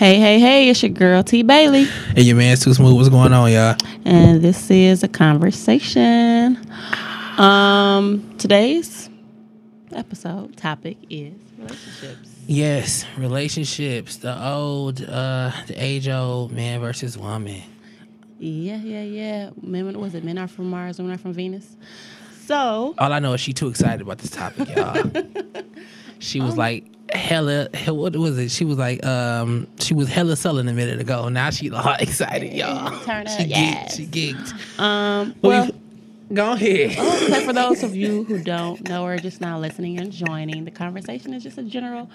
Hey, hey, hey, it's your girl T Bailey. Hey, your man's too smooth. What's going on, y'all? And this is a conversation. Um, today's episode topic is relationships. Yes, relationships. The old, uh, the age old man versus woman. Yeah, yeah, yeah. Men, was it men are from Mars, women are from Venus? So All I know is she too excited about this topic, y'all. she was like hella, hell, what was it? She was like, um, she was hella selling a minute ago. Now she all excited, y'all. Turn up, she yes. geeked. She geeked. um Well, well go ahead. okay, for those of you who don't know or just now listening and joining, the conversation is just a general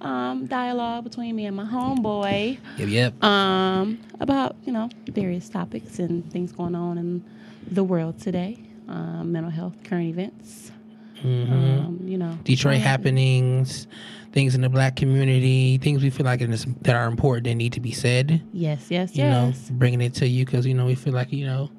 um, dialogue between me and my homeboy Yep, yep. um, about you know various topics and things going on in the world today, um, mental health, current events. Um, you know, Mm-hmm. Detroit happenings, things in the black community, things we feel like is, that are important that need to be said. Yes, yes, You know, bringing it to you because you know we feel like you know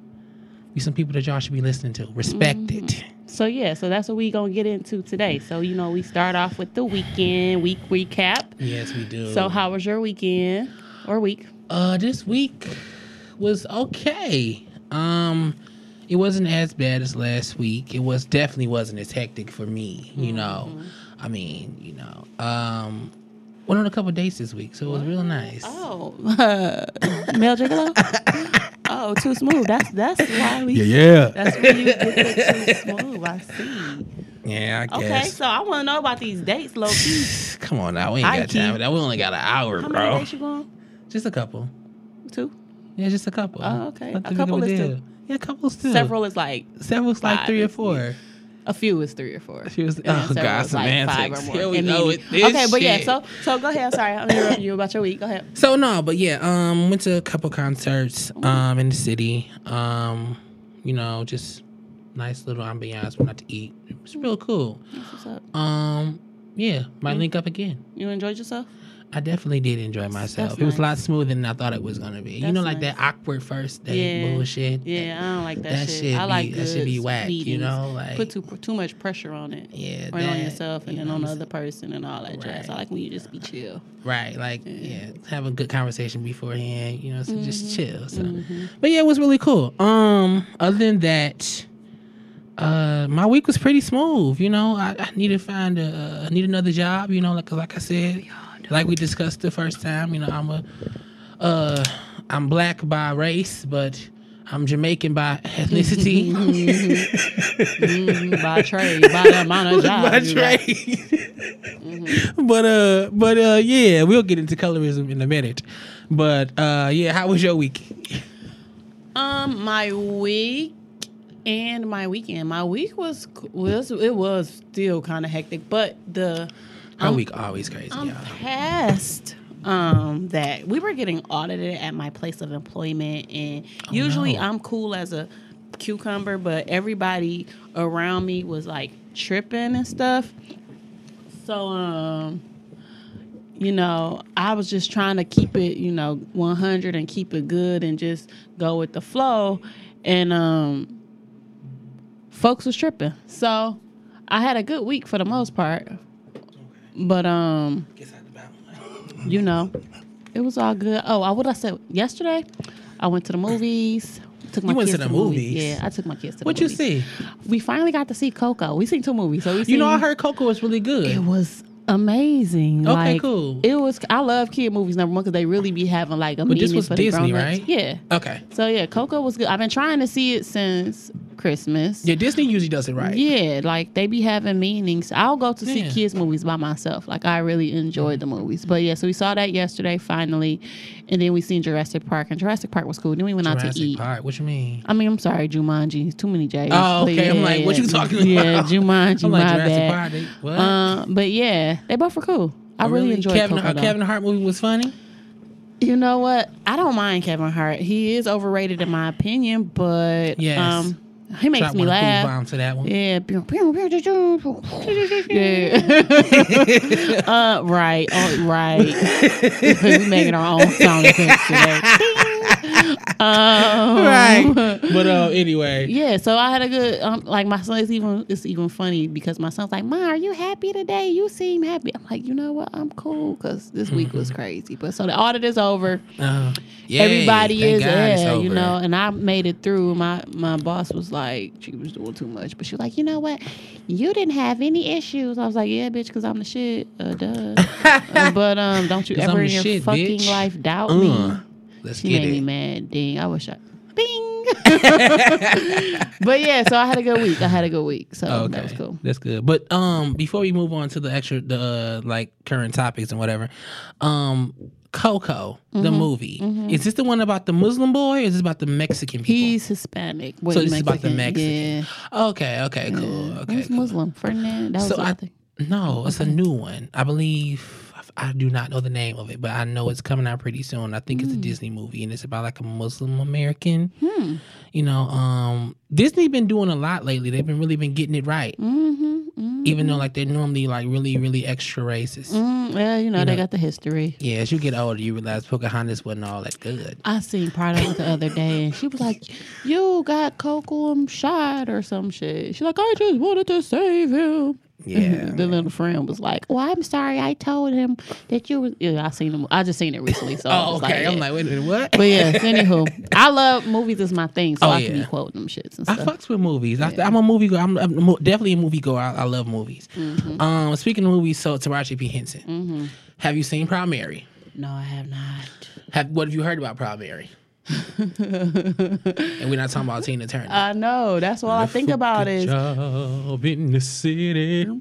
we some people that y'all should be listening to. Respect Mm-hmm. it. So yeah, so that's what we gonna get into today. So you know, we start off with the weekend week recap. Yes, we do. So how was your weekend or week? uh, this week was okay. Um, it wasn't as bad as last week. It was definitely wasn't as hectic for me. You know, I mean, you know, um, went on a couple dates this week, so it was real nice. Oh, male gigolo. oh, too smooth. That's that's why we. yeah. That's when you get too smooth. I see. Yeah, I Okay, so I want to know about these dates, low key. Come on now, we ain't Hi, got time Keith. for that. We only got an hour, How many bro. dates you going? Just a couple. Two. Yeah, just a couple. Oh, okay. Not A couple is deal. two. Yeah, a couple still. Several is like several is like three or is- four. A few is three or four. She was- And oh, God, is like five or more. Here we And go with this okay, but yeah, so so go ahead. Sorry, I'm interrupting you about your week. Go ahead. So no, but yeah, um, went to a couple concerts um in the city. Um, you know, just nice little ambiance. Went out to eat. It was real cool. What's up. Um, yeah, might Mm-hmm. link up again. You enjoyed yourself? I definitely did enjoy myself. that's it was a lot smoother than I thought it was gonna be. you know, like nice. that awkward first date Yeah. bullshit. Yeah, I don't like that, That shit. shit I like be- that should be whack, you know, like- put too too much pressure on it. Yeah, Right on yourself and you then on the other person and all that jazz. I like when you just be chill. Right, like yeah, have a good conversation beforehand, you know, so Mm-hmm. just chill. So, but yeah, it was really cool. Um, other than that, uh, my week was pretty smooth. You know, I, I need to find a, I need another job. You know, like like I said, like we discussed the first time. You know, I'm a, uh, I'm black by race, but I'm Jamaican by ethnicity. Mm, by trade, by the amount of jobs. by trade. But uh, but uh, yeah, we'll get into colorism in a minute. But uh, yeah, how was your week? Um, my week and my weekend. My week was was it was still kind of hectic, but the My I'm- week always crazy, I'm y'all. past um that we were getting audited at my place of employment, and usually no. I'm cool as a cucumber, but everybody around me was like tripping and stuff. So um you know, I was just trying to keep it, you know, 100 and keep it good and just go with the flow. And um, folks was tripping. So I had a good week for the most part. But um, you know, it was all good. Oh, I what I said yesterday, I went to the movies. Took my You went kids to the the movies. movies? Yeah, I took my kids to the What you see? We finally got to see Coco. We seen two movies. So we You know, I heard Coco was really good. it was amazing. Okay, like, cool. It was. I love kid movies number one because they really be having like a But this was for the Disney, right? Yeah. okay. So yeah, Coco was good. I've been trying to see it since Christmas. Yeah, Disney usually does it right. Yeah, like they be having meanings. I'll go to see Yeah. kids movies by myself. Like I really enjoyed the movies. But yeah, so we saw that yesterday finally, and then we seen Jurassic Park, and Jurassic Park was cool. Then we went out to eat. Park. What you mean? I mean, I'm sorry, Jumanji. Too many J's. Oh, okay. I'm like, what you talking Yeah, about? Yeah, Jumanji. I'm like my Jurassic bad. Park. They, what? Uh, but yeah, they both were cool. I Oh, really, enjoyed Kevin. Coco, uh. Kevin Hart movie was funny. You know what? I don't mind Kevin Hart. He is overrated in my opinion, but Yes. um, he makes me of Cool laugh. to that one. Yeah. yeah. uh, right. Oh, right. we making our own sound effects today. Um, right. But uh, anyway. Yeah, so I had a good um, like my son is even it's even funny because my son's like, "Ma, are you happy today? You seem happy." I'm like, "You know what? I'm cool because this week was crazy." But so the audit is over. Uh, yay, Everybody is yeah, you know, and I made it through. My my boss was like, she was doing too much, but she was like, "You know what? You didn't have any issues." I was like, "Yeah, bitch, because I'm the shit." Uh, duh. Uh, but um, don't you ever in your shit, fucking bitch. life doubt Uh, me? Let's She get made me mad. Ding. I wish I. Bing. but yeah, so I had a good week. I had a good week. So Okay, that was cool. that's good. But um, before we move on to the extra, the uh, like current topics and whatever, um, Coco, Mm-hmm. the movie, is this the one about the Muslim boy? or Is this about the Mexican people? He's Hispanic. Wait, So this is about the Mexican. Mexican. okay, okay, cool. Yeah. Okay, Who's cool. Muslim? Ferdinand. That was So I- other thing. No, it's a new one. I believe I do not know the name of it, but I know it's coming out pretty soon. I think it's a Hmm. Disney movie, and it's about like a Muslim American. You know, um, Disney been doing a lot lately. They've been really been getting it right, Mm-hmm. mm even though like they're normally like really, really extra racist. Mm, well, you know, they got the history. Yeah, as you get older, you realize Pocahontas wasn't all that good. I seen part of it the other day, and she was like, "You got Coco shot or some shit." She's like, "I just wanted to save him." Yeah. the little friend was like, "Well, I'm sorry. I told him that you was." Yeah, I seen him. I just seen it recently, so I Oh, was okay. Like, I'm like, wait a minute, what? But yes, anywho, I love movies is my thing, so Oh, I can be quoting them shits and I fucks with movies. I, I'm a movie goer. I'm, I'm definitely a movie goer. I, I love movies. Mm-hmm. Um, speaking of movies, so Taraji P Henson, have you seen Proud Mary? no, I have not. Have what have you heard about Proud Mary? and we're not talking about Tina Turner. I know. That's all I think about is job in the city.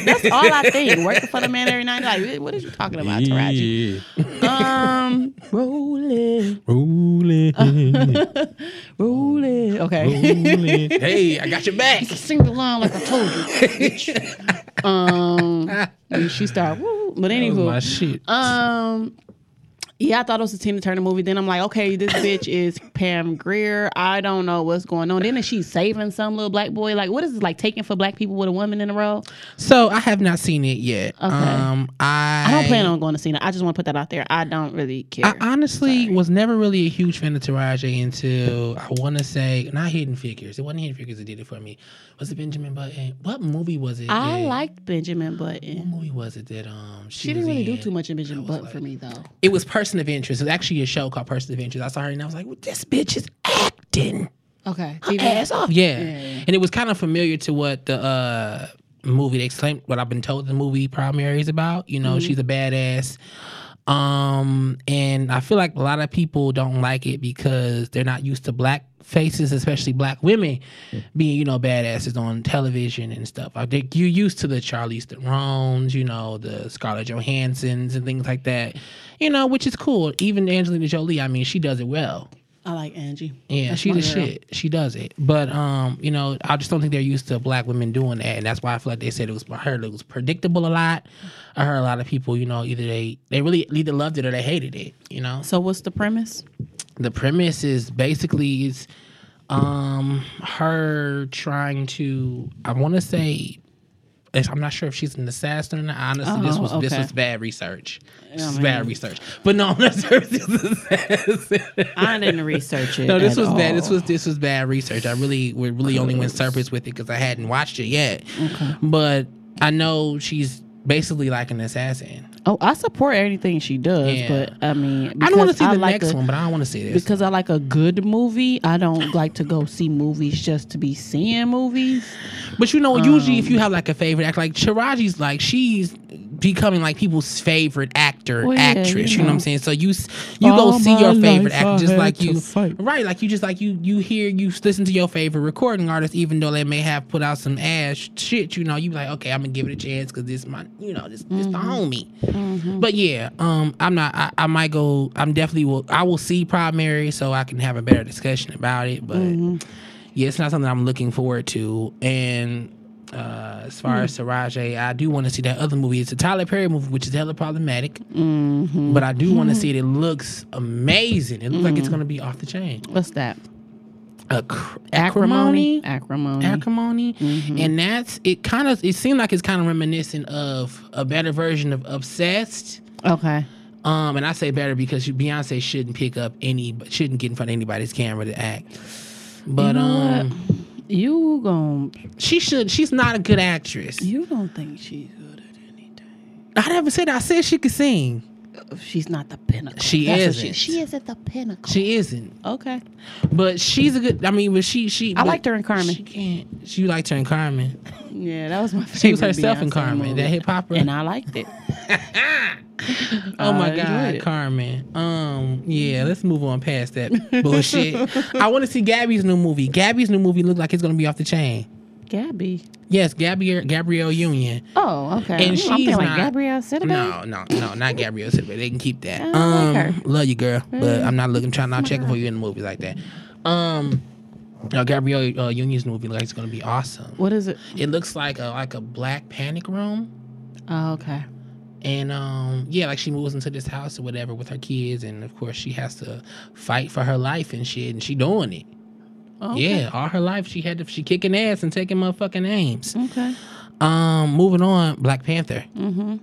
that's all I think. Working for the man every night. Like, what are you talking about, Taraji? Um, rolling, rolling, rolling. Okay. rolling. hey, I got your back. Sing along like I told you. bitch. um, and she started. Woo. But was my shit. um, yeah, I thought it was a Tina Turner movie. Then I'm like, okay, this bitch is Pam Grier. I don't know what's going on. Then is she saving some little black boy? Like, what is this like taking for black people with a woman in a row? So I have not seen it yet. Okay. Um, I I don't plan on going to see it. I just want to put that out there. I don't really care. I honestly was never really a huge fan of Taraji until I want to say not Hidden Figures. It wasn't Hidden Figures that did it for me. Was it Benjamin Button? What movie was it? I that- liked Benjamin Button. What movie was it that um she, She didn't really do too much in Benjamin Button for me though. It was Person of Interest. It was actually a show called Person of Interest. I saw her and I was like, well, this bitch is acting Okay, her ass off. Yeah. Yeah, yeah. and it was kind of familiar to what the uh movie they explained what I've been told the movie Proud Mary is about. You know, Mm-hmm. she's a badass. Um, and I feel like a lot of people don't like it because they're not used to black faces, especially black women being, you know, badasses on television and stuff. I think you're used to the Charlize Theron's, you know, the Scarlett Johanssons and things like that, you know, which is cool. Even Angelina Jolie, I mean, she does it well. I like Angie. Yeah, That's she the girl. shit. She does it. But um, you know, I just don't think they're used to black women doing that, and that's why I feel like they said it was. I heard it was predictable a lot. I heard a lot of people, you know, either they they really either loved it or they hated it. You know, So what's the premise? the premise is basically is um her trying to. I want to say. I'm not sure if she's an assassin or not. Honestly, this Oh, was this was bad research. This was bad research. But no, I'm not sure if this is assassin. I didn't research it. No, this was bad. This was this was bad research. I really we really only went surface with it because I hadn't watched it yet. Okay. But I know she's basically like an assassin. Oh, I support anything she does, Yeah. but I mean, I don't want to see the like next a- one, but I don't want to see this. Because I like a good movie. I don't like to go see movies just to be seeing movies. But you know, usually Um, if you have like a favorite act, like Taraji's, like she's becoming like people's favorite actor, Well, yeah, actress. you You know what I'm saying? So you you All go see your favorite actor, just like you, right? Like you just like you you hear you listen to your favorite recording artist, even though they may have put out some ass shit. You know, you be like, okay, I'm gonna give it a chance because this my you know this this the Mm-hmm. But yeah, um, I'm not. I, I might go. I'm definitely will. I will see Proud Mary so I can have a better discussion about it. But Mm-hmm. yeah, it's not something I'm looking forward to. And uh, as far as Hmm. Taraji, I do want to see that other movie. It's a Tyler Perry movie, which is hella problematic. Mm-hmm. But I do want to see it. It looks amazing. It looks like it's gonna be off the chain. What's that? Ac- Acrimony. acrimony. Acrimony. Mm-hmm. and that's it. Kind of, it seemed like it's kind of reminiscent of a better version of Obsessed. Okay. Um, and I say better because Beyonce shouldn't pick up any, shouldn't get in front of anybody's camera to act. But You know um? You gon' she should. She's not a good actress. you don't think she's good at anything. I never said. I said she could sing. She's not the pinnacle. She isn't. She, she is at the pinnacle. She isn't. okay. But she's a good. I mean, but she she. I liked her in Carmen. She can't. She liked her in Carmen. Yeah, that was my favorite. She was herself in Carmen, movie. that hip hopper. and I liked it. Oh my I God. Carmen. Um, yeah, let's move on past that bullshit. I want to see Gabby's new movie. Gabby's new movie look like it's gonna be off the chain. Gabby. Yes, Gabrielle Gabrielle Union. Oh, okay. And I'm she's like not- Gabrielle Sidibe. No, no, no, not Gabrielle Sidibe. They can keep that. I Um, like her. love you, girl, but I'm not looking, trying not checking for you in the movie like that. Um, no, Gabrielle uh, Union's movie looks like it's gonna be awesome. What is it? It looks like a like a black panic room. Oh, okay. And um, yeah, like she moves into this house or whatever with her kids, and of course she has to fight for her life and shit, and she doing it. Okay. Yeah, all her life she had to she kicking ass and taking motherfucking names. Okay. Um, moving on, Black Panther. Mm-hmm.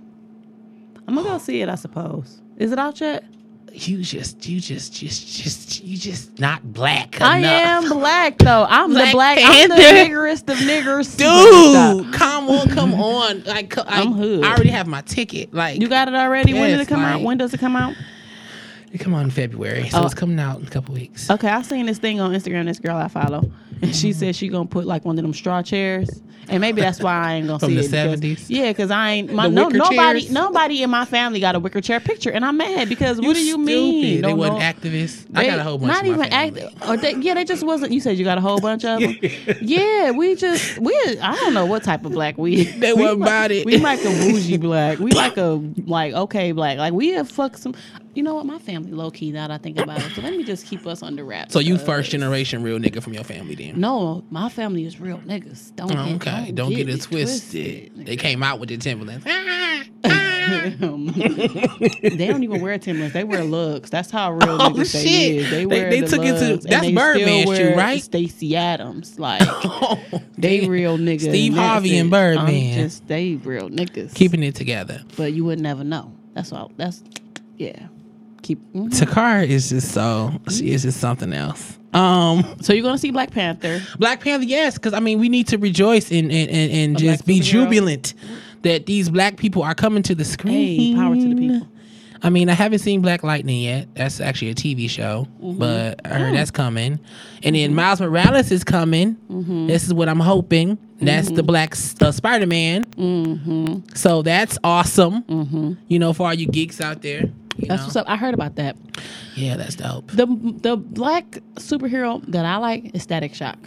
I'm gonna go see it. I suppose. Is it out yet? You just, you just, just, just, you just not black I am black though. I'm Black the black. I'm the niggerest of niggers. Dude, come on, come on! Like, like, hood. I already have my ticket. Like, You got it already? when did it come out? When does it come out? It come on in February, so Oh. it's coming out in a couple weeks. Okay, I seen this thing on Instagram. This girl I follow, and she mm-hmm. said she gonna put like one of them straw chairs, and maybe that's why I ain't gonna see it. 70s? Yeah, because I ain't my no nobody chairs? nobody in my family got a wicker chair picture, and I'm mad because what do you mean? Stupid. They Don't wasn't activists. I They- got a whole bunch. Not even active, or they, yeah, they just wasn't. You said you got a whole bunch of them. yeah, we just we. I don't know what type of black we. They we wasn't like- about it. We like a bougie black. We like a like okay black. Like we have fucked some. You know what? My family low key. Now that I think about it, so let me just keep us under wraps. So you first generation real nigga from your family then? No, my family is real niggas. Don't Oh, get, okay, don't, get, it twisted. They came out with the Timberlands. They don't even wear Timberlands. They wear lugs. That's how real Oh, niggas they shit. is. They They- wear they the took it to- that's Birdman shoe, right? Stacy Adams, like they real niggas. Steve Harvey and. Birdman. I'm just they real niggas. Keeping it together. but you would never know. That's all. That's yeah. Keep. mhm. Takara is just so she is just something else. Um, So you're gonna see Black Panther. Black Panther, yes, because I mean we need to rejoice and and, and, and just be jubilant that these black people are coming to the screen. Hey, power to the people. I mean, I haven't seen Black Lightning yet. That's actually a TV show, Mm-hmm. but I heard Oh. that's coming. And then Miles Morales is coming. Mm-hmm. This is what I'm hoping. That's the Black uh, Spider Man. Mm-hmm. So that's awesome. You know, for all you geeks out there. That's know? what's up. I heard about that. Yeah, that's dope. The the black superhero that I like is Static Shock.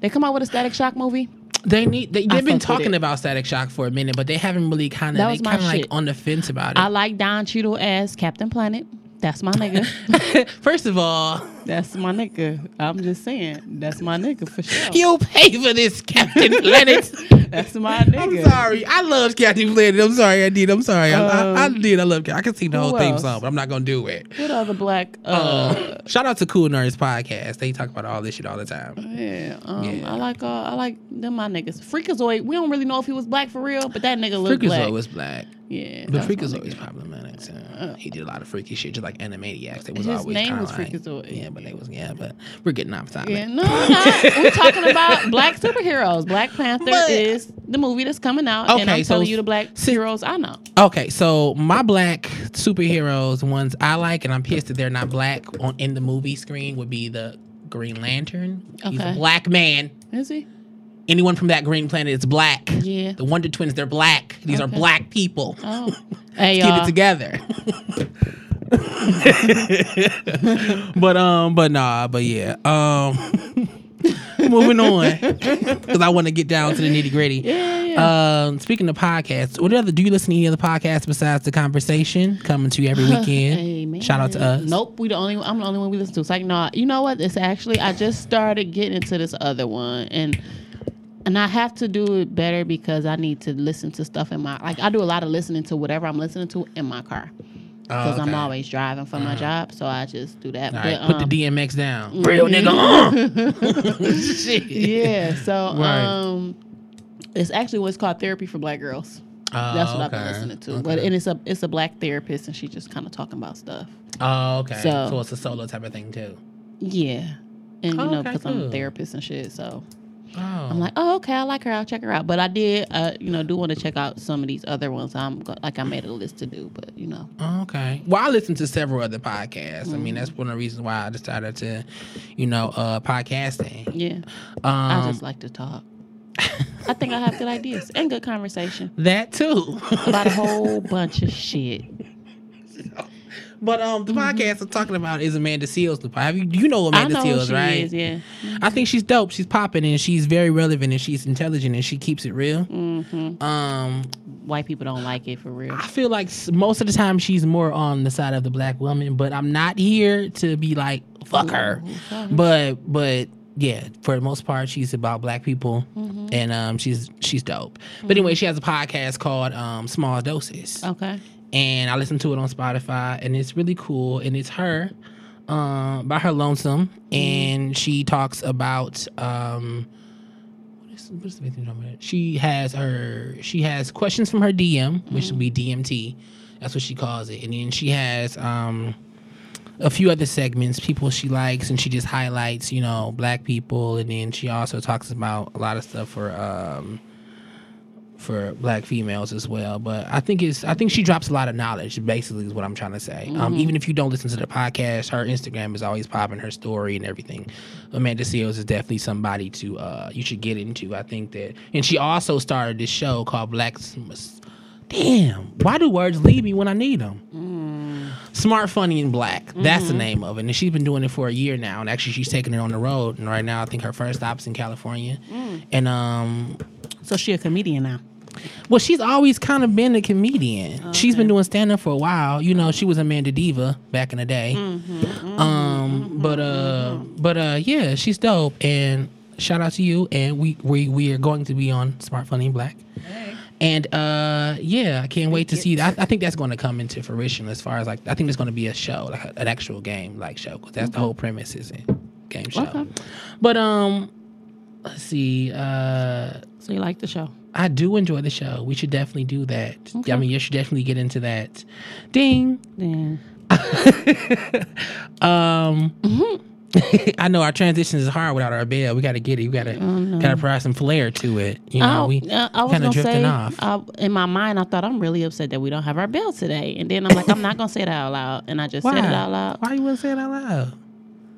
They come out with a Static Shock movie. They need. They, they've been talking about Static Shock for a minute, but they haven't really kind That of. They my kind of like on the fence about it. I like Don Cheadle as Captain Planet. That's my nigga. First of all, That's my nigga. I'm just saying. That's my nigga for sure. you pay for this, Captain Planet. That's my nigga. I'm sorry. I love Captain Planet. I'm sorry. I did. I'm sorry. I, I, I Um, did. I love. Captain. I can see the who whole theme else? song, but I'm not gonna do it. What other black? Uh, Uh, shout out to Cool Nerds podcast. They talk about all this shit all the time. yeah, um, yeah. I like. Uh, I like them. My niggas. Freakazoid. We don't really know if he was black for real, but that nigga looked black. Freakazoid was black, yeah, but Freakazoid was nigga. problematic. So he did a lot of freaky shit, just like Animaniacs. They was His always name was like, Freakazoid. Yeah, but they was yeah. But we're getting off topic. Yeah, no, we're not. we're talking about black superheroes. Black Panther But- is the movie that's coming out, and I'm so telling you the black heroes I know. Okay, so my black superheroes, ones I like, and I'm pissed that they're not black on in the movie screen, would be the Green Lantern. He's a Okay. black man. Is he? Anyone from that green planet is black. Yeah. The Wonder Twins, they're black. These are black people. Oh, hey Get. Keep it together. but um, but nah, but yeah. Um, moving on because I want to get down to the nitty gritty. Yeah, yeah. Um, speaking of podcasts, what other do you listen to any other podcasts besides the conversation coming to you every weekend? Amen. Shout out to us. Nope, we the only. I'm the only one we listen to. It's like, no, you know what? It's actually I just started getting into this other one, and and I have to do it better because I need to listen to stuff in my like I do a lot of listening to whatever I'm listening to in my car because I'm always driving for my job, so I just do that. All but, right, put um, the DMX down. Real nigga. uh. Shit. yeah, so Right. um, it's actually what's called therapy for black girls. Oh, That's what I've been listening to. But and it's a it's a black therapist, and she just kind of talking about stuff. Oh, okay. So, So- it's a solo type of thing too. Yeah, and you know Okay, because I'm a therapist and shit, so Oh, I'm like, oh okay, I like her. I'll check her out. But I did, uh, you know, do want to check out some of these other ones. I'm like I made a list to do, but you know, Oh, okay. Well, I listen to several other podcasts. I mean, Mm-hmm. that's one of the reasons why I decided to, you know, uh, podcasting. yeah, I Um, just like to talk. I think I have good ideas and good conversation that too. about a whole bunch of shit. But um, the Mm-hmm. podcast I'm talking about is Amanda Seales. The Have you you know Amanda know Seales, she right? is. Yeah. I think she's dope. She's popping and she's very relevant and she's intelligent and she keeps it real. hmm Um, White people don't like it for real. I feel like most of the time she's more on the side of the black woman, but I'm not here to be like fuck her. But but yeah, for the most part, she's about black people, and um, she's she's dope. But anyway, she has a podcast called um, Small Doses, Okay. And I listen to it on Spotify, and it's really cool. And it's her, um, by her lonesome, and she talks about um. what is- what is the thing about? She has her. She has questions from her DM, which would be DMT. That's what she calls it. And then she has um, a few other segments, people she likes, and she just highlights, you know, black people. And then she also talks about a lot of stuff for um, for black females as well. But I think it's I think she drops a lot of knowledge. Basically, is what I'm trying to say. Um, even if you don't listen to the podcast, her Instagram is always popping her story and everything. Amanda Seales is definitely somebody to uh, you should get into. I think that, and she also started this show called Black. Damn, why do words leave me when I need them? Smart, funny, and black. That's the name of it. And she's been doing it for a year now. And actually, she's taking it on the road. And right now, I think her first stop's in California. And um, So she a comedian now. Well, she's always kind of been a comedian. She's been doing stand up for a while. You know, she was Amanda Diva back in the day. um, but uh, but uh, yeah, she's dope. And shout out to you. And we we we are going to be on Smart, Funny, Black. And uh, yeah, I can't wait to see that. I, I think that's going to come into fruition as far as like I think there's going to be a show, like a- an actual game like show, because that's the whole premise is a game show. Okay. But um, let's see. Uh, So you like the show? I do enjoy the show. We should definitely do that. I mean, you should definitely get into that. Ding. Um, I know our transition is hard without our bell. We got to get it. We got to got to provide some flair to it. You know, I, we uh, kind of drifting say, off. In my mind, I thought I'm really upset that we don't have our bell today, and then I'm like, I'm not gonna say it out loud, and I just Why? said it out loud. Why you wouldn't say it out loud?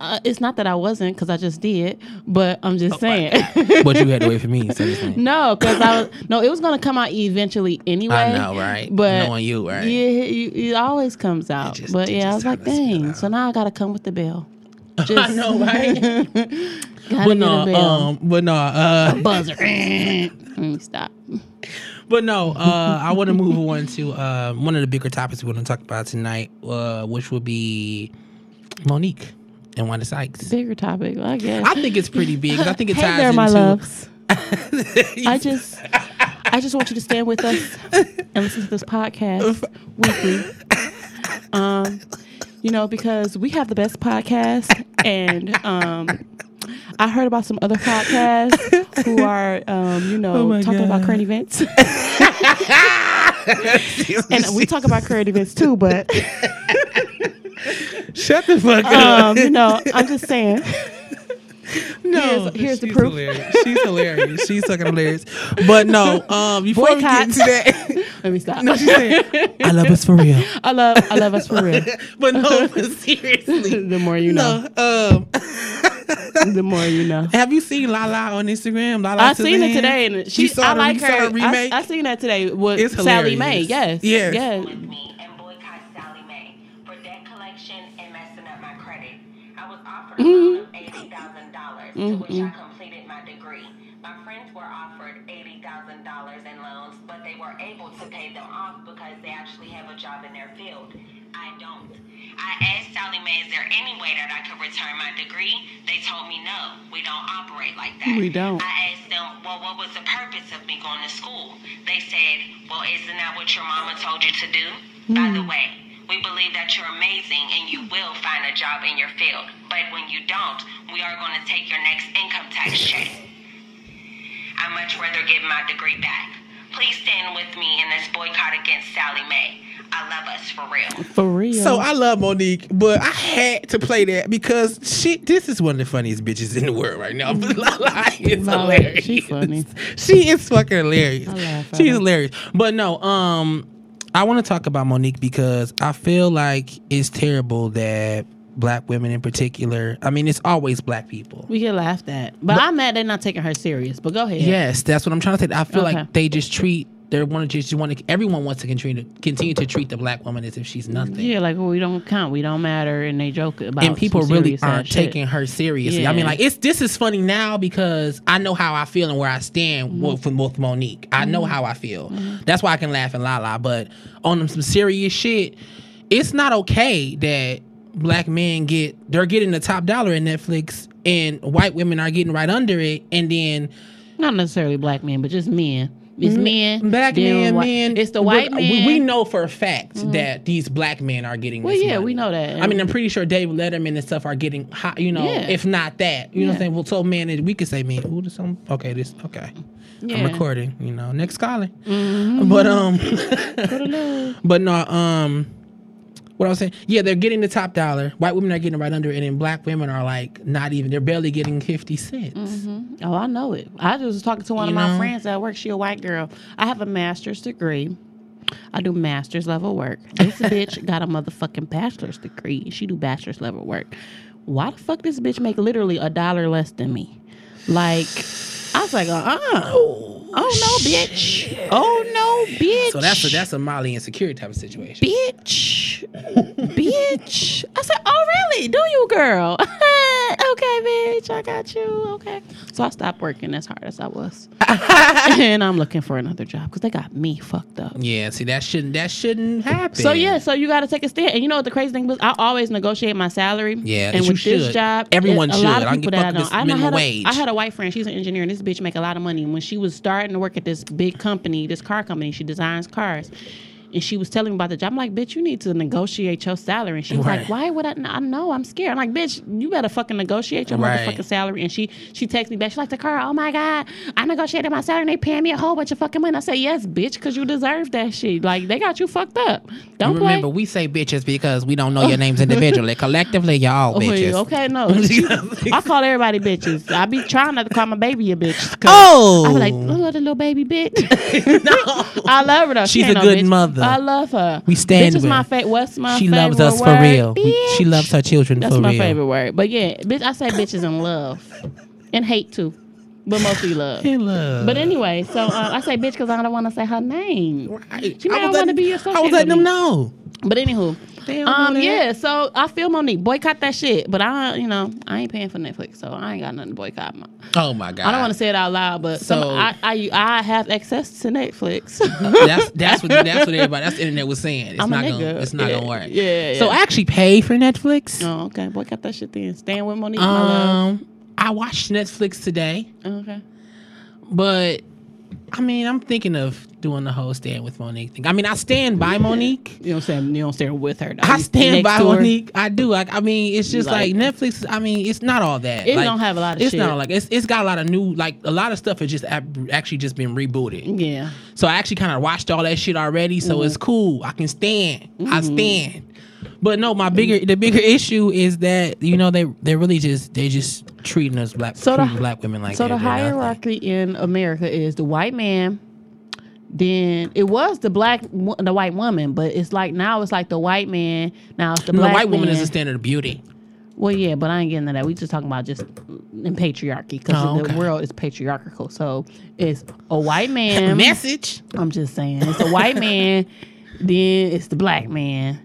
Uh, it's not that I wasn't, because I just did, but I'm just saying. but you had to wait for me. So this thing. no, because I was no, it was gonna come out eventually anyway. I know, right? But knowing you, right? Yeah, you, it always comes out. just- but yeah, I was like, dang. So now I gotta come with the bell. I Just- know, right? But no, um, but no, uh, buzzer. Let me stop. But no, uh, I want to move on to uh, one of the bigger topics we want to talk about tonight, uh, which will be Monique and Wanda Sykes. Bigger topic, I guess. I think it's pretty big. I think it hey ties there, my into. loves. I just, I just want you to stand with us and listen to this podcast weekly. Um, you know, because we have the best podcast, and um, I heard about some other podcasts who are, um, you know, Oh talking about current events, and we talk about current events too. But Shut the fuck up. um, you know, I'm just saying. no, here's- here's the proof. Hilarious. She's hilarious. She's fucking hilarious. But no, um, before we get Boycott. into that, Let me stop. no, she's saying, I love us for real. I love, I love us for real. But no, but seriously, the more you know, no. Um, the more you know. have you seen Lala on Instagram? Lala I seen it today, and she, I like her. remake? I, I seen that today with It's Sallie hilarious. Mae. Yes, Yes. yes. I was offered a loan of eighty thousand dollars, to which I mm-hmm. completed my degree. My friends were offered eighty thousand dollars in loans, but they were able to pay them off because they actually have a job in their field. I don't. I asked Sallie Mae, is there any way that I could return my degree? They told me no, we don't operate like that. We don't. I asked them, well, what was the purpose of me going to school? They said, well, isn't that what your mama told you to do? By the mm-hmm. way, we believe that you're amazing and you will find a job in your field. But when you don't, we are going to take your next income tax check. I'd much rather give my degree back. Please stand with me in this boycott against Sallie Mae. I love us for real. For real. So I love Monique, but I had to play that because she. This is one of the funniest bitches in the world right now. Lala is Lala, hilarious. she funny. She is fucking hilarious. I laugh at She's hilarious. But no, um, I want to talk about Monique because I feel like it's terrible that black women in particular. I mean, it's always black people. we get laughed at, but, I'm mad they're not taking her serious. But go ahead. Yes, that's what I'm trying to say. I feel Okay. like they just treat. They want to just want to. Everyone wants to continue to continue to treat the black woman as if she's nothing. Yeah, like well, we don't count, we don't matter, and they joke about. It. And people really aren't taking her seriously. I mean, like it's this is funny now because I know how I feel and where I stand Mm-hmm. with, with Monique. I know how I feel. That's why I can laugh and la la. But on some serious shit, it's not okay that black men get they're getting the top dollar in Netflix and white women are getting right under it, and then not necessarily black men, but just men. It's men, black men, white- men. It's the white we- men. Mm-hmm. We, know for a fact that these black men are getting. Well, yeah, money. we know that. I mean, I'm pretty sure David Letterman and stuff are getting high. You know, Yeah. if not that, you know what I'm Yeah. saying. Well, so man, we could say man. Ooh, this some okay. This okay. I'm Mm-hmm. recording. You know, next calling. But um, but no um. What I was saying, yeah, they're getting the top dollar. White women are getting right under it, and then black women are like not even. They're barely getting fifty cents. Mm-hmm. Oh, I know it. I just was talking to one You of my know? friends at work. She a white girl. I have a master's degree. I do master's level work. This bitch got a motherfucking bachelor's degree. She do bachelor's level work. Why the fuck this bitch make literally a dollar less than me? Like, I was like, uh, uh oh no, bitch. Oh no, bitch. So that's a that's a Molly insecurity type of situation. bitch, bitch. I said, oh really? Do you, girl? okay, bitch. I got you. Okay. So I stopped working as hard as I was, and I'm looking for another job because they got me fucked up. Yeah, see that shouldn't that shouldn't happen. So yeah, so you got to take a stand. And you know what the crazy thing was? I always negotiate my salary. Yeah, and with this should. job, Everyone it- a should. lot I of people give a that I know. I, know minimum had a. I had a white friend. She's an engineer, and this bitch make a lot of money. When she was starting to work at this big company, this car company, she designs cars. And she was telling me about the job. I'm like, bitch, you need to negotiate your salary. And she was Right. like, why would I? I know I'm scared. I'm like, bitch, you better fucking negotiate your Right. motherfucking salary. And she she texted me back. She's like, the car. Oh my god, I negotiated my salary. and They paying me a whole bunch of fucking money. I said, yes, bitch, because you deserve that shit. Like they got you fucked up. Don't play. Remember, we say bitches because we don't know your names individually. Collectively, y'all bitches. okay, no. I call everybody bitches. I be trying not to call my baby a bitch. Oh. I be like, oh, the little baby bitch. I love her though. She's ain't a no good bitch. mother. I love her. We stand bitch is with my favorite. What's my She loves us for real. We- she loves her children That's for my real. favorite word. But yeah, bitch, I say bitches in love and hate too, but mostly love. In love. But anyway, so uh, I say bitch because I don't want to say her name. Right. She not want to be I was letting them know. But anywho, um, yeah. So I feel Monique boycott that shit, but I, you know, I ain't paying for Netflix, so I ain't got nothing to boycott. My, Oh my god. I don't want to say it out loud, but some, So- I, I, I have access to Netflix. That's that's what that's what everybody that's the internet was saying. It's I'm not gonna it's not Yeah, gonna work. yeah, So. I actually pay for Netflix. oh, okay, boycott that shit then. Stand with Monique, my love. Um, I watched Netflix today, Okay. but I mean, I'm thinking of doing the whole stand with Monique thing. I mean, I stand by Monique. You don't stand. You don't stand with her. Though. I stand by. Monique. I do. Like, I mean, it's just like, Like- Netflix. I mean, it's not all that. It Like, don't have a lot of It's shit. not like it's. It's got a lot of new. Like a lot of stuff has just actually just been rebooted. Yeah. So I actually kind of watched all that shit already. So it's cool. I can stand. I Mm-hmm. stand. But no, my bigger the bigger issue is that you know they they're really just they just treating us black So the- black women like So that. the hierarchy in America is the white man. Then it was the black, the white woman, but it's like now it's like the white man. Now it's the And the black white woman is man. the standard of beauty. Well, yeah, but I ain't getting to that. We just talking about just in patriarchy because Oh, the world is patriarchal. So it's a white man. Message. I'm just saying it's a white man, then it's the black man,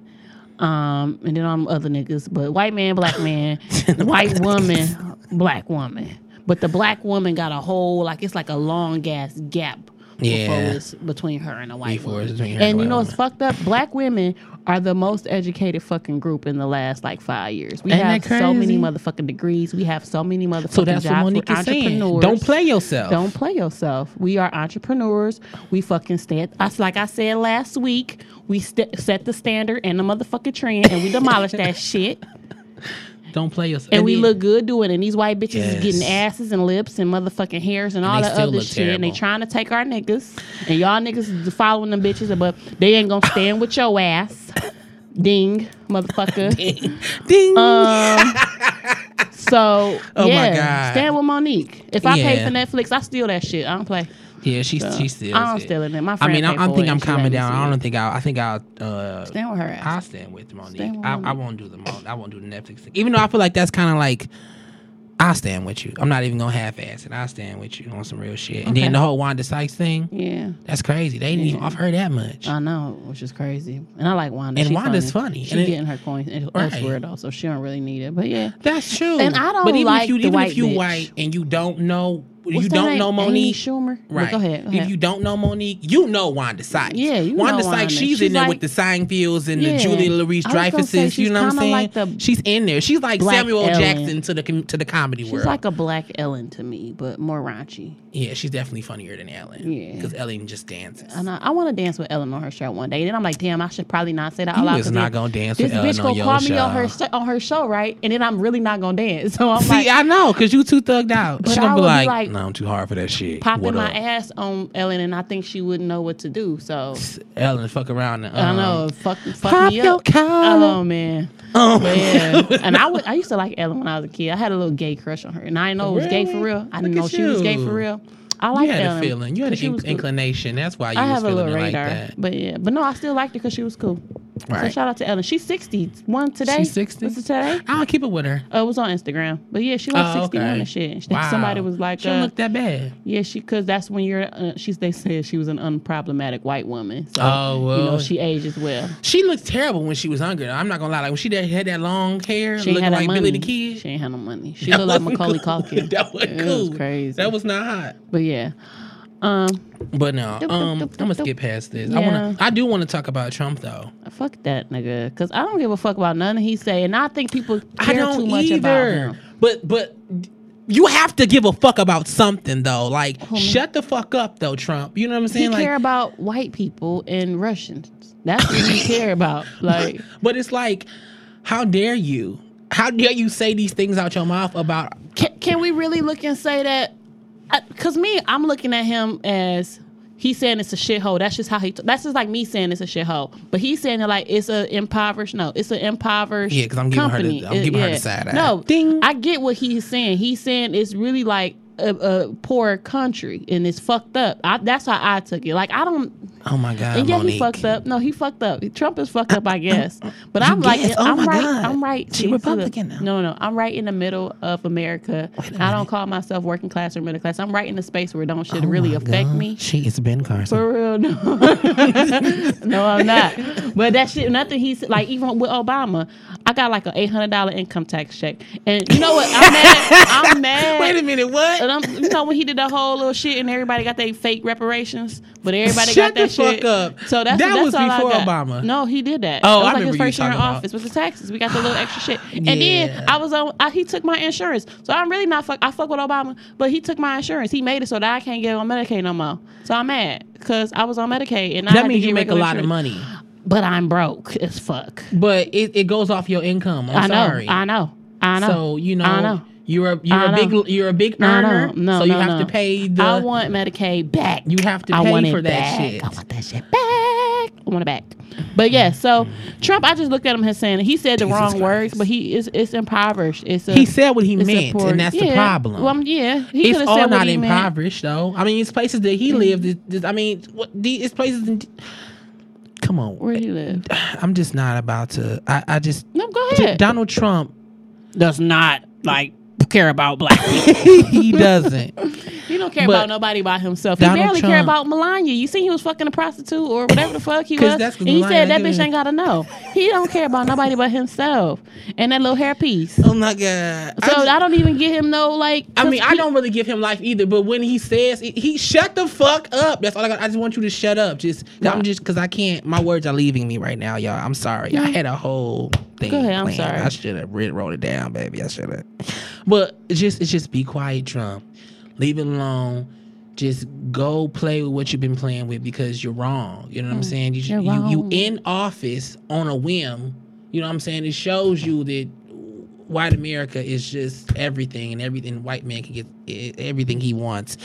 um, and then I'm other niggas. But white man, black man, white woman, black woman. But the black woman got a whole like it's like a long ass gap. Yeah. Before it's between her and a white Before woman. it's between her and and you know white it's fucked up. Black women are the most educated fucking group in the last like five years. We Ain't have that so many motherfucking degrees. We have so many motherfucking So that's what jobs. Monique We're is saying. entrepreneurs. Don't play yourself. Don't play yourself. We are entrepreneurs. We fucking stand. Us like I said last week. We st- set the standard and the motherfucking trend, and we demolished that shit. Don't play yourself. And we then- look good doing it. And these white bitches is getting asses and lips and motherfucking hairs and all they that other shit. And they trying to take our niggas. And y'all niggas is following them bitches, but they ain't gonna stand with your ass. Ding, motherfucker. ding. Um, so Oh my yeah, God. stand with Monique. If I pay for Netflix, I steal that shit. I don't play. Yeah, she's So, she steals I don't it. steal it. My I mean, I, I think I'm and calming down. I don't think I'll. I think I'll. Uh, stand with her ass. I'll stand with Monique. Stand with I, I won't do the Mon- I won't do the Netflix thing. Even though I feel like that's kind of like I'll stand with you. I'm not even gonna half ass it. I'll stand with you on some real shit. And Okay. then the whole Wanda Sykes thing, yeah, that's crazy. They didn't even offer her that much. I know, which is crazy. And I like Wanda. And She Wanda's funny. She And it- getting her coins Right. elsewhere though, so she don't really need it. But yeah, That's true. And I don't But even like if you even white if you white and you don't know What's that don't name? know Amy Monique. Schumer. Right. Go ahead. Go If you don't know Monique, you know Wanda Sykes. Yeah, you Wanda know Sykes. Wanda. She's, She's in there with the Seinfelds and Yeah. the Julia Louise Dreyfuses. You know what I'm saying? like the she's in there. She's like Samuel Ellen. Jackson to the to the comedy She's world. She's like a black Ellen to me, but more raunchy. yeah, she's definitely funnier than Ellen. Yeah. because Ellen just dances. And I, I want to dance with Ellen on her show one day. And Then I'm like, damn, I should probably not say that out You loud. is not gonna dance This with Ellen bitch on gonna call me on her show. on her show, right? And then I'm really not gonna dance. So I'm See, I know because you too thugged out. She's gonna be like, like, "No, I'm too hard for that shit." popping What my up? ass on Ellen, and I think she wouldn't know what to do. So Ellen, fuck around. And, I um, know, fuck, fuck pop me your up. collar. Oh man. Oh, But yeah, and I would. I used to like Ellen when I was a kid. I had a little gay crush on her, and I didn't know it was gay for real. I Look didn't know she was gay for real. I you had Ellen. a feeling. You had 'cause she an was in- cool. inclination. That's why you I was have a feeling little it like radar, that. but yeah, but no, I still liked her because she was cool. So Right. shout out to Ellen. She's sixty one today. She's 60? Was it today? I don't keep it with her. Oh, it was on Instagram. But yeah, she like Oh, sixty one okay. and shit. Wow. Somebody was like, she don't uh, look that bad. yeah, she because that's when you're. Uh, she's they said she was an unproblematic white woman. So Oh, you well. know she ages well. She looked terrible when she was younger. I'm not gonna lie. Like when she did- had that long hair, She ain't looking had no like money. Billy the Kid. She ain't had no money. She That looked like wasn't Macaulay cool. Culkin. that It cool. was crazy. That was not hot. But yeah, um, But no, um, I'm gonna skip past this. I wanna, I do want to talk about Trump though. fuck that nigga. Because I don't give a fuck about nothing he say, and I think people I care too much either. about him. But but you have to give a fuck about something though. Like Homie. shut the fuck up though, Trump. You know what I'm saying? He? Like care about white people and Russians. That's what he care about. Like, But it's like, how dare you? How dare you say these things out your mouth about? can, can we really look and say that? Because me, I'm looking at him as he's saying it's a shithole. That's just how he. T- that's just like me saying it's a shithole. But he's saying it like it's an impoverished. No, it's an impoverished. Yeah, because I'm giving her the- I'm It- giving her the side eye. No, Ding. I get what he's saying. He's saying it's really like a, a poor country and it's fucked up. I, that's how I took it. Like I don't. Oh my God, And yeah, Monique. he fucked up. No, he fucked up. Trump is fucked up, I guess. But I'm like, guess? Oh I'm my right. God. I'm right. She see, to the- Republican now. No, no, I'm right in the middle of America. I don't call myself working class or middle class. I'm right in the space where don't shit Oh really affect God. me. She is Ben Carson. For real, no. no, I'm not. But that shit, nothing he said, like even with Obama, I got like an eight hundred dollar income tax check, and you know what? I'm mad. I'm mad. Wait a minute, what? And I'm, you know when he did the whole little shit and everybody got their fake reparations, but everybody Shut got that the fuck up. So that's That that's was all I before got. Obama. No, he did that. Oh, that was I like his you first year in talking about- office with the taxes. We got the little extra shit, and Yeah. then I was on. I, he took my insurance, so I'm really not fuck. I fuck with Obama, but he took my insurance. He made it so that I can't get on Medicaid no more. So I'm mad because I was on Medicaid and I had that to means get you make a regular lot of insurance. money, But I'm broke as fuck. but it, it goes off your income. I'm I know. sorry. I know. I know. So you know, I know. You're a you're I a big you're a big No, no, no, so you no, have no. to pay the. I want Medicaid back. You have to I pay want for it that back. shit. I want that shit back. I want it back. But yeah, so Trump, I just looked at him as saying he said the Jesus wrong Christ. words, but he is it's impoverished. It's a, he said what he meant, poor- and that's the problem. Well, yeah, he it's could have all said what not he meant. impoverished though. I mean, it's places that he mm-hmm. lived. it- it- I mean, what the it's places. In, come on, Where he live? I'm just not about to. I, I just No, go ahead. Donald Trump. Does not like care about black people. he doesn't. He don't care But about nobody but himself. He Donald barely care about Melania. You see, he was fucking a prostitute or whatever the fuck he was. that's 'cause and he Melania said that bitch ain't gotta know. He don't care about nobody but himself and that little hairpiece. Oh my god. So I, I, don't even get him no like. I mean, 'cause I he- don't really give him life either. But when he says he, he shut the fuck up. That's all I got. I just want you to shut up. Just I'm just because I can't. My words are leaving me right now, y'all. I'm sorry. I mm-hmm. had a whole thing. Go ahead, I'm planned. sorry. I should have read wrote it down, baby. I should have. But just it's just be quiet, Trump. Leave it alone. Just go play with what you've been playing with because you're wrong. You know what I'm saying? You, Mm, You're you, you in office on a whim. You know what I'm saying? It shows you that white America is just everything, and everything white man can get eh, everything he wants.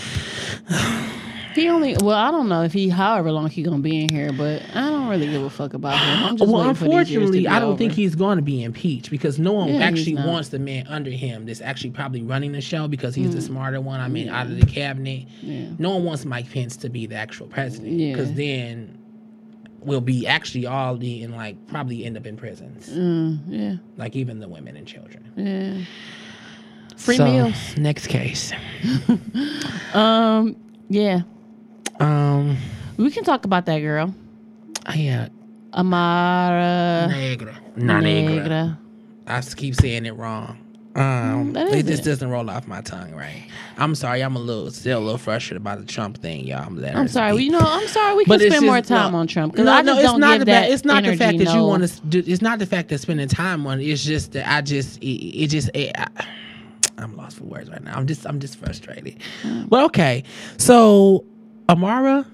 He only well, I don't know if he however long he gonna be in here, but I don't really give a fuck about him. I'm just well, waiting for these years to unfortunately, I don't over. think he's going to be impeached because no one Yeah, actually wants the man under him that's actually probably running the show because he's the smarter one. I mean, out of the cabinet, Mm. Yeah. no one wants Mike Pence to be the actual president Yeah. because then we'll be actually all the and like probably end up in prisons, Mm, yeah, like even the women and children. yeah. Free So, meals. Next case. Um, yeah, Um. we can talk about that girl, Yeah. Amara Negra. Not negra. Negra. I s- keep saying it wrong. Um, that it is just it. doesn't roll off my tongue right. I'm sorry. I'm a little still a little frustrated about the Trump thing, y'all. I'm, letting I'm sorry. speak. You know, I'm sorry. We can it's spend more time no. on Trump because No, I no, it's don't not give the that fact. It's not the fact energy, that you want to. It's not the fact that spending time on it. It's just that I just. It, it just. It, I, I'm lost for words right now. I'm just. I'm just frustrated. Mm. But okay, so Amara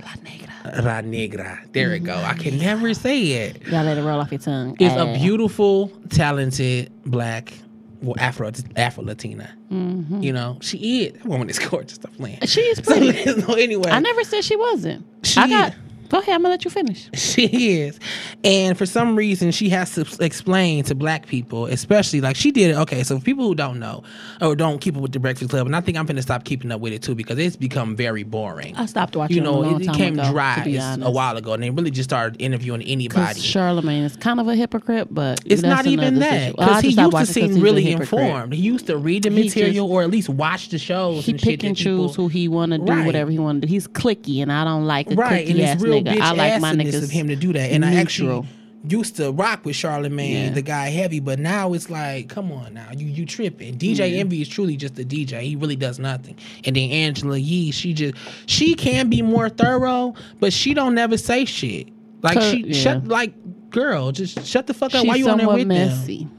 La Negra. La Negra. There it go. I can never say it. Gotta let it roll off your tongue. Is Ah. a beautiful, talented black, well, Afro Afro Latina. You know, she is. That woman is gorgeous. Stop playing. Mm-hmm. She is So, pretty. no, anyway, I never said she wasn't. She I got. Go ahead. I'm gonna let you finish. She is. And for some reason, she has to explain to black people, especially like she did it. Okay, so for people who don't know or don't keep up with the Breakfast Club, and I think I'm going to stop keeping up with it too because it's become very boring. I stopped watching. You know, it a long it became ago, dry a while ago, and they really just started interviewing anybody. Charlemagne is kind of a hypocrite, but It's not even that situ- Well, because he used to seem really informed. He used to read the He material just- or at least watch the shows He and pick and people- choose who he want to do Right. whatever he want to do. He's clicky, and I don't like a right, and clicky it's ass real nigga. I like my niggas of him to do that. And I actually used to rock with Charlemagne, Yeah. the guy heavy, but now it's like, come on now, you you tripping. DJ Envy is truly just a DJ. He really does nothing. And then Angela Yee, she just she can be more thorough, but she don't never say shit. Like she yeah. shut like girl, just shut the fuck up. She's Why you on there with them?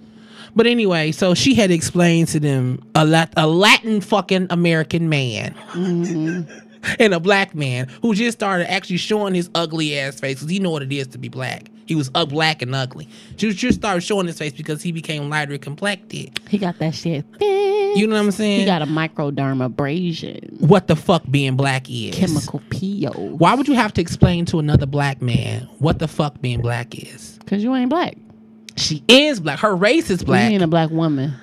But anyway, so she had explained to them a lat a Latin fucking American man. Mm-hmm. And a black man who just started actually showing his ugly ass face because he know what it is to be black. He was up black and ugly. Just just started showing his face because he became lighter complected. He got that shit. You know what I'm saying? He got a microdermabrasion, what the fuck being black is. chemical peel. Why would you have to explain to another black man what the fuck being black is? Cause you ain't black. She is black. Her race is black. You ain't a black woman.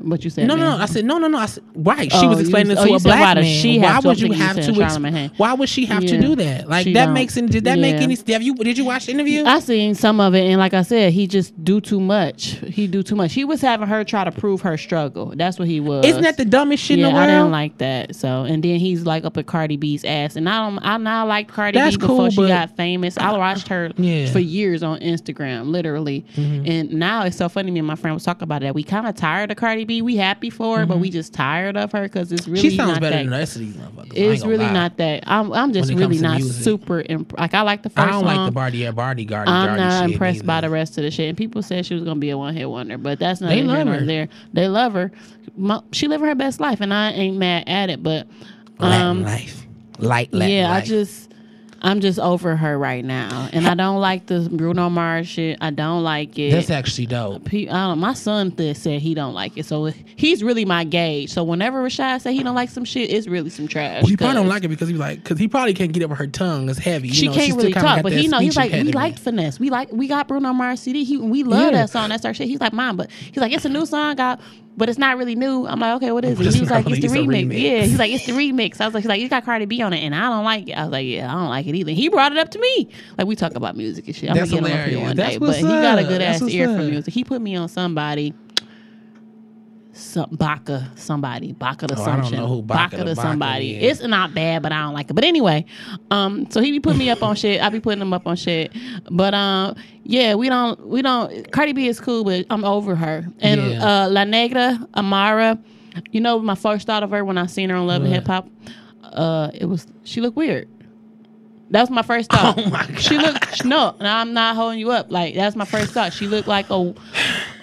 What you said? No, no, man. no. I said no, no, no. I said right. She Oh, was you- explaining oh, to you a black why man. she why would you have to? Had- why would she have to do that? Like She that don't. makes any. Did that make any? Have you? Did you watch the interview? I seen some of it, and like I said, he just do too much. He do too much. He was having her try to prove her struggle. That's what he was. Isn't that the dumbest shit yeah, in the world? I didn't like that. So, and then he's like up at Cardi B's ass, and I don't. I now like Cardi That's B before cool, she got famous. I watched her Yeah. Mm-hmm. for years on Instagram, literally. And now it's so funny. Me and my friend was talking about that. We kind of tired of Cardi B. We happy for her, but we just tired of her because it's really Mm-hmm. she sounds not better that than the rest of these motherfuckers. It's really lie. not that. I'm, I'm just really not music. super imp- like I like the first I don't song. like the Barty Barty Gardy I'm Gardy not impressed by the rest of the shit. And people said she was gonna be a one hit wonder, but that's not They love her. there. They love her. My, she living her best life, and I ain't mad at it. But Latin um, life, light Latin yeah, life. I just I'm just over her right now, and I don't like the Bruno Mars shit. I don't like it. That's actually dope. He, I don't, my son th- said he don't like it, so he's really my gauge. So whenever Rashad say he don't like some shit, it's really some trash. Well, he probably don't like it because he like because he probably can't get over her tongue. It's heavy. You she know, can't still really kinda talk, but he know he's speech like we liked finesse. We like we got Bruno Mars CD. He we love Yeah. that song. That's our shit. He's like mom, but he's like it's a new song, got, but it's not really new. I'm like okay, what is it? it's He was not like it's the really- remix. remix. Yeah, he's like it's the remix. I was like he's like you got Cardi B on it, and I don't like it. I was like yeah, I don't like it either. He brought it up to me. Like we talk about music and shit. I'm That's gonna get him up here hilarious. one That's day, but what's he got a up. good That's ass ear for up. music. He put me on somebody. Some Baka, somebody, Baka to Oh, I don't know who Baka Baka the somebody. It's not bad, but I don't like it. But anyway, um, so he be putting me up on shit. I be putting him up on shit. But um, yeah, we don't, we don't. Cardi B is cool, but I'm over her. And Yeah. uh, La Negra, Amara, you know, my first thought of her when I seen her on Love and Hip Hop, uh, it was she looked weird. That was my first thought. Oh my God. She looked no, no, I'm not holding you up. Like that's my first thought. She looked like a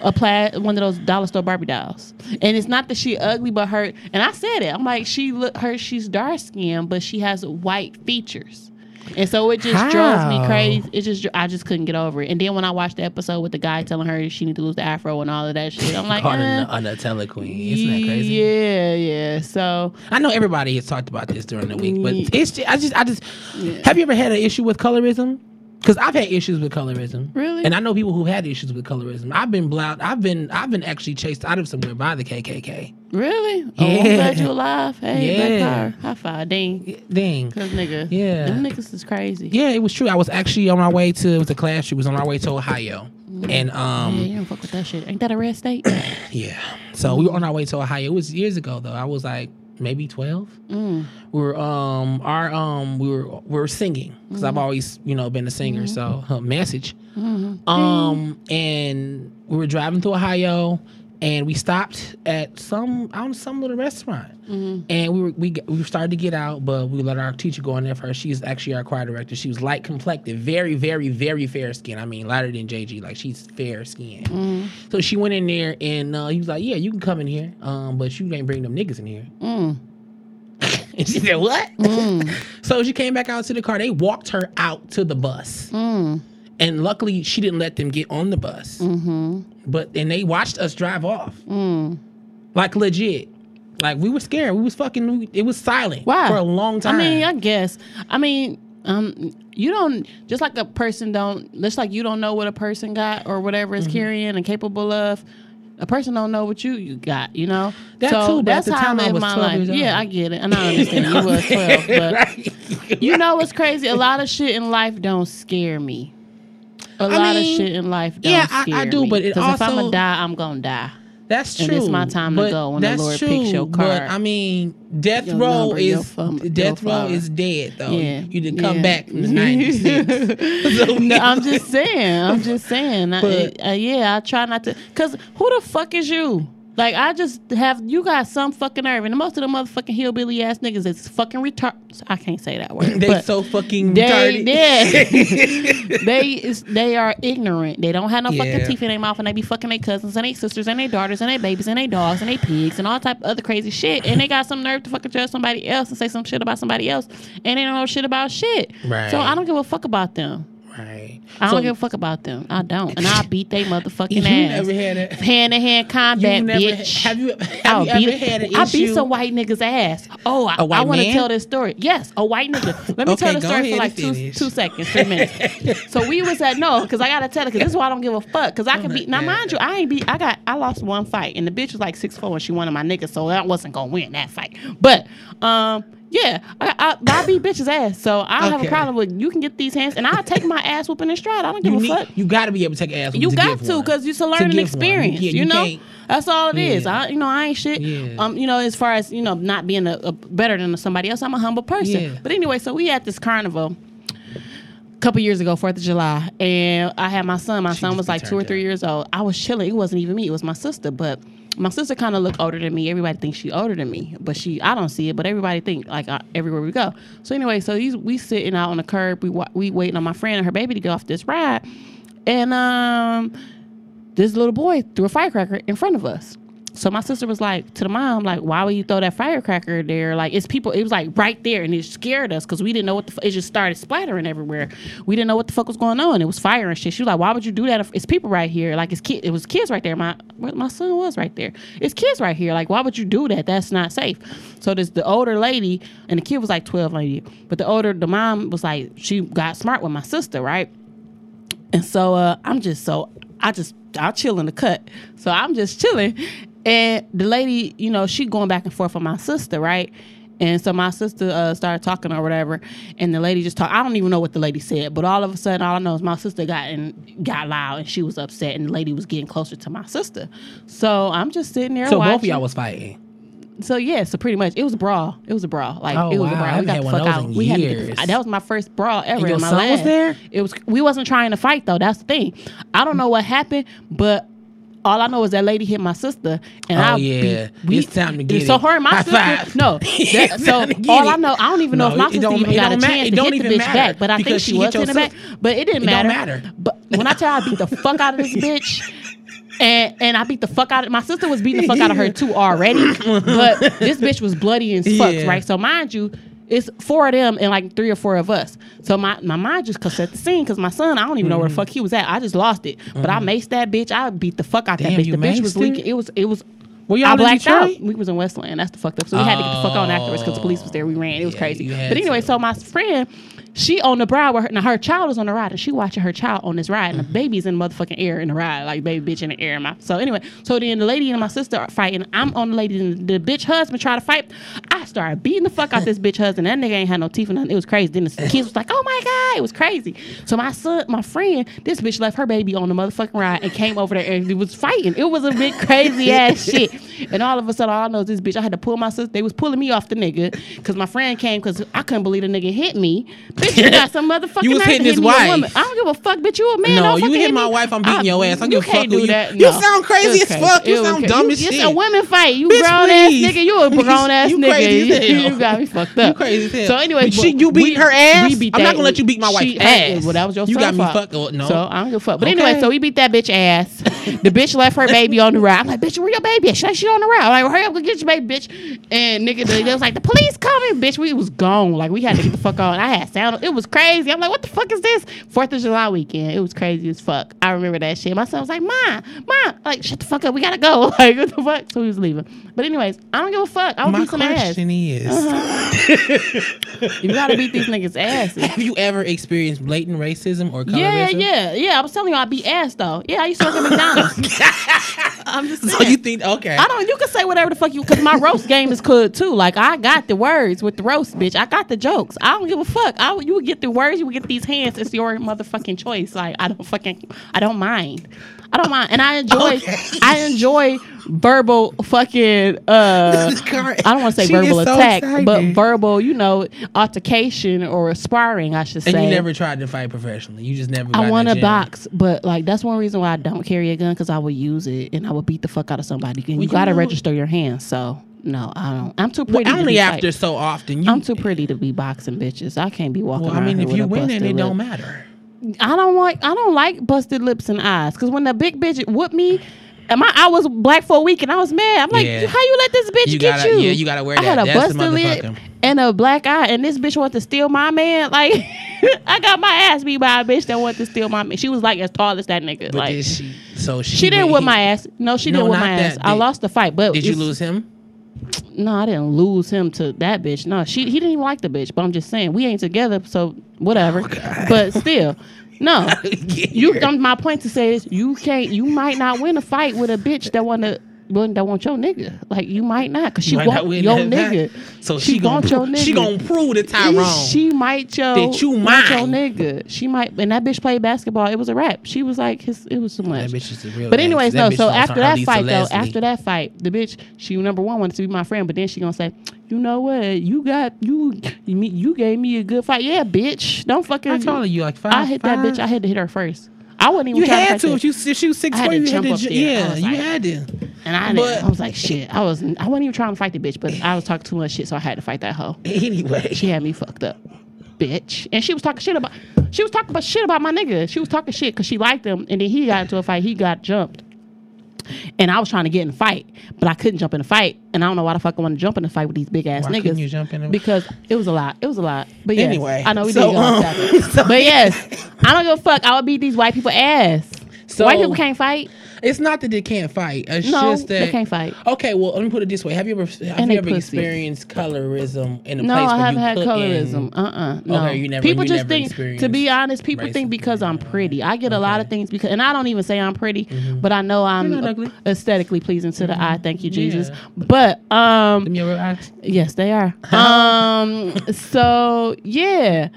a plaid one of those dollar store Barbie dolls. And it's not that she ugly, but her and I said it. I'm like she look her she's dark skinned, but she has white features. And so it just drove me crazy. It just I just couldn't get over it. And then when I watched the episode with the guy telling her she need to lose the afro and all of that shit, I'm like, on eh. a, on a telequeen. Isn't that crazy? Yeah, yeah. So I know everybody has talked about this during the week, but it's just, I just I just have you ever had an issue with colorism? Because I've had issues with colorism. Really? And I know people who had issues with colorism. I've been blout. I've been I've been actually chased out of somewhere by the KKK. really, oh, I'm Yeah. glad you alive. Hey, Yeah. high five, ding. Dang. Cause nigga, Yeah. them niggas is crazy. Yeah, it was true. I was actually on my way to it was a class trip. Was on our way to Ohio, and Yeah, um you don't fuck with that shit. Ain't that a red state? yeah. So we were on our way to Ohio. It was years ago though. I was like maybe twelve. Mm. we were um our um we were we were singing because I've always you know been a singer so uh, message um and we were driving through Ohio and we stopped at some I don't some little restaurant and we were we we started to get out but we let our teacher go in there first she's actually our choir director she was light complected very very very fair skin I mean lighter than JG like she's fair skin so she went in there and uh, he was like yeah you can come in here um but you ain't bring them niggas in here Mm. and she said, What? Mm. so she came back out to the car. They walked her out to the bus. Mm. And luckily, she didn't let them get on the bus. Mm-hmm. But, and they watched us drive off. Mm. Like, legit. Like, we were scared. We was fucking, it was silent Why? for a long time. I mean, I guess. I mean, um, you don't just like a person don't. Just like you don't know what a person got or whatever Mm-hmm. is carrying and capable of. A person don't know what you you got. You know. That so too, that's the how time I I live was my life. Yeah, I get it, and I understand. you was twelve, but Right. you know what's crazy? A lot of shit in life don't scare me. A lot of shit in life don't yeah, I- I do, me. but it 'Cause if I'm gonna die, I'm gonna die. That's And true. it's my time to but go when the Lord true, picks your But card. I mean, death Your row number, is death row is dead though. Yeah, You didn't come yeah. back from the '96. So, no, I'm just saying. I'm just saying. I- uh, yeah, I try not to. Cause who the fuck is you? Like I just have you got some fucking nerve, and most of the motherfucking hillbilly ass niggas is fucking retarded. I can't say that word. they so fucking they retarded. yeah. they is they are ignorant. They don't have no Yeah. fucking teeth in their mouth, and they be fucking their cousins and their sisters and their daughters and their babies and their dogs and their pigs and all type of other crazy shit. And they got some nerve to fucking judge somebody else and say some shit about somebody else, and they don't know shit about shit. Right. So I don't give a fuck about them. I So, don't give a fuck about them. I don't, and I'll beat they motherfucking You ass. never had a- hand to hand combat, you never bitch. have you have you beat, ever had an I issue? beat some white niggas ass. Oh, I, I want to tell this story. Yes, a white nigga. Let me Okay, tell the story for like two two seconds, three minutes. so we was at no, because I gotta tell it, because this is why I don't give a fuck. Because I can beat. Now, mind you, I ain't beat. I got. I lost one fight, and the bitch was like six four, and she one of my niggas, so I wasn't gonna win that fight. But um. Yeah, I, I, I beat bitches ass, so I don't have a problem with you can get these hands, and I'll take my ass whooping in stride. I don't give You a need, fuck. you got to be able to take ass. You to got to because it's a To learning experience. Yeah, you, you know, that's all it is. Yeah. I, you know, I ain't shit. Yeah. Um, you know, as far as you know, not being a, a better than somebody else, I'm a humble person. Yeah. But anyway, so we at this carnival a couple years ago, Fourth of July, and I had my son. My She son was like two or three up. years old. I was chilling. It wasn't even me. It was my sister, but. My sister kind of looked older than me. Everybody thinks she older than me, but she I don't see it. But everybody think like everywhere we go. So anyway, so these we sitting out on the curb. We we waiting on my friend and her baby to get off this ride, and um, this little boy threw a firecracker in front of us. So my sister was like to the mom, like, why would you throw that firecracker there? Like, it's people. It was like right there, and it scared us because we didn't know what the. F- it just started splattering everywhere. We didn't know what the fuck was going on. It was fire and shit. She was like, why would you do that? If it's people right here. Like, it's kid. It was kids right there. My my son was right there. It's kids right here. Like, why would you do that? That's not safe. So this the older lady and the kid was like twelve, lady. But the older the mom was like, she got smart with my sister, right? And so uh, I'm just so I just I chill in the cut. So I'm just chilling, and the lady, you know, she going back and forth with my sister, right? And so my sister uh, started talking or whatever, and the lady just talked. I don't even know what the lady said, but all of a sudden, all I know is my sister got and got loud, and she was upset, and the lady was getting closer to my sister. So I'm just sitting there So watching. both of y'all was fighting. So yeah, so pretty much it was a brawl. It was a brawl. Like Oh, it was a wow. I brawl. We got had the one fuck out. We had to get years. that was my first brawl ever. your in my son was there? It was. We wasn't trying to fight though. That's the thing. I don't know what happened, but. All I know is that lady hit my sister, and Oh, I yeah. beat, It's time to get so it. So her and my High sister. five. No, that, so time to get all I know, I don't even know No, if my sister even got a matter. chance to hit the bitch matter back. But I think she she was in the back. But it didn't It matter. matter. But when I tell you I beat the fuck out of this bitch. And and I beat the fuck out of my sister was beating the fuck out of her too already, but this bitch was bloody and fuck, Yeah. right? So mind you, it's four of them and like three or four of us. So my, my mind just cussed at the scene because my son, I don't even know Mm-hmm. where the fuck he was at. I just lost it. But I maced that bitch. I beat the fuck out Damn, that bitch. The bitch was leaking. It was it was Were I y'all in blacked out. We was in Westland. That's the fucked up. So we had to get the fuck on afterwards because the police was there. We ran. It was Yeah, crazy. But anyway, to. so my friend, she on the ride with her. Now her child is on the ride, and she watching her child on this ride, and Mm-hmm. the baby's in the motherfucking air in the ride, like baby bitch in the air. In my, so anyway, so then the lady and my sister are fighting. I'm on the lady and the bitch husband try to fight. I started beating the fuck out this bitch husband. That nigga ain't had no teeth or nothing. It was crazy. Then the kids was like, "Oh my god," it was crazy. So my son, my friend, this bitch left her baby on the motherfucking ride and came over there and it was fighting. It was a big crazy ass shit. And all of a sudden, all I know is this bitch. I had to pull my sister. They was pulling me off the nigga because my friend came because I couldn't believe the nigga hit me. Bitch, you got some motherfucking. You was hitting hit his wife. woman. I don't give a fuck, bitch. You a man. No, you hit my me. wife, I'm beating I- your ass. I don't give a fuck do you- that. You sound crazy as fuck. You sound dumb You- as It's shit. a women fight. You Bitch, grown ass nigga. You a grown ass You nigga. crazy as hell. You got me fucked up. You crazy as hell. So anyway, she- you beat her ass? I'm not gonna let you beat my wife's she- ass. Well, that was your You got me fucked- oh, no. So I don't give a fuck. But anyway, so we beat that bitch ass. the bitch left her baby on the ride. I'm like, bitch, where your baby? at? She like, she on the ride. I'm like, hurry up, go get your baby, bitch. And nigga, they was like, the police coming, bitch. We was gone. Like we had to get the fuck on. I had sound. It was crazy. I'm like, what the fuck is this? Fourth of July weekend. It was crazy as fuck. I remember that shit. My son was like, Mom, Mom, like, shut the fuck up. We gotta go. Like, what the fuck? So he was leaving. But anyways, I don't give a fuck. I'll My beat some ass. question is: uh-huh. You gotta beat these niggas' asses. Have you ever experienced blatant racism or colorism? Yeah, yeah, yeah. I was telling you I beat ass though. Yeah, I used to work at McDonald's. I'm just saying. So you think okay? I don't. You can say whatever the fuck you. Cause my roast game is good too. Like I got the words with the roast, bitch. I got the jokes. I don't give a fuck. I you would get the words. You would get these hands. It's your motherfucking choice. Like I don't fucking. I don't mind. I don't mind, and I enjoy. Okay. I enjoy verbal fucking. uh I don't want to say She verbal is so attack, but verbal. You know, altercation or sparring. I should say. and you never tried to fight professionally. You just never. I want the to box, but like that's one reason why I don't carry a gun because I would use it and I would beat the fuck out of somebody. And you, you gotta know- register your hands. So no, I don't. I'm too Well, pretty. to only be after so often. You, I'm too pretty to be boxing bitches. I can't be walking. Well, I mean, if you win, then busted it don't matter. I don't like. I don't like busted lips and eyes because when the big bitch whooped me. And my I was black for a week and I was mad. I'm like, Yeah. how you let this bitch You get gotta- you? yeah, you gotta wear that. I had a That's busted lip and a black eye, and this bitch wanted to steal my man. Like, I got my ass beat by a bitch that wanted to steal my man. She was like as tall as that nigga. But like, did she? So she, she didn't whip my ass. No, she No, didn't whip my that. ass. I lost the fight, but Did you lose him? No, I didn't lose him to that bitch. No, she he didn't even like the bitch. But I'm just saying we ain't together, so whatever. but still, no. You. Um, my point to say is you can't. You might not win a fight with a bitch that want to. That want your nigga, like you might not, cause she not want your nigga. fight. So she, gonna want your nigga. she gonna prove to Tyrone. She might yo That you want your nigga. She might, and that bitch played basketball. It was a rap. She was like his. It was too much. that bitch is a real. But anyways, That no. So after that fight, though, after that fight, the bitch, she number one wanted to be my friend, but then she gonna say, you know what, you got you, you, gave me a good fight. Yeah, bitch, don't fucking. Tall are you? Like five? I hit that bitch. I had to hit her first. I wouldn't even. You had to. If you if she was six four, to you had to. up ju- there. Yeah, was you had to. and I, didn't, but- I was like, shit. I was. I wasn't even trying to fight the bitch, but I was talking too much shit, so I had to fight that hoe. Anyway, She had me fucked up, bitch. And she was talking shit about. She was talking about shit about my nigga. She was talking shit because she liked him, and then he got into a fight. He got jumped, and I was trying to get in a fight, but I couldn't jump in a fight, and I don't know why the fuck I want to jump in a fight with these big ass Why niggas. couldn't you jump in a- Because it was a lot. It was a lot. But yes, Anyway, I know we so, did go um, so- but yes, I don't give a fuck. I would beat these white people ass. So- white people can't fight. it's not that they can't fight. It's No, just that they can't fight. Okay, well, let me put it this way: Have you ever have And you ever pussy. experienced colorism in a No, place I haven't had couldn't- colorism. Uh uh No. Okay, you never- people you just never think, to be honest, people racism. think because I'm pretty. I get a lot of things because, and I don't even say I'm pretty, but I know I'm ugly. aesthetically pleasing to the eye. Thank you, Jesus. Yeah. But um, Them your eyes? Yes, they are. um, so yeah,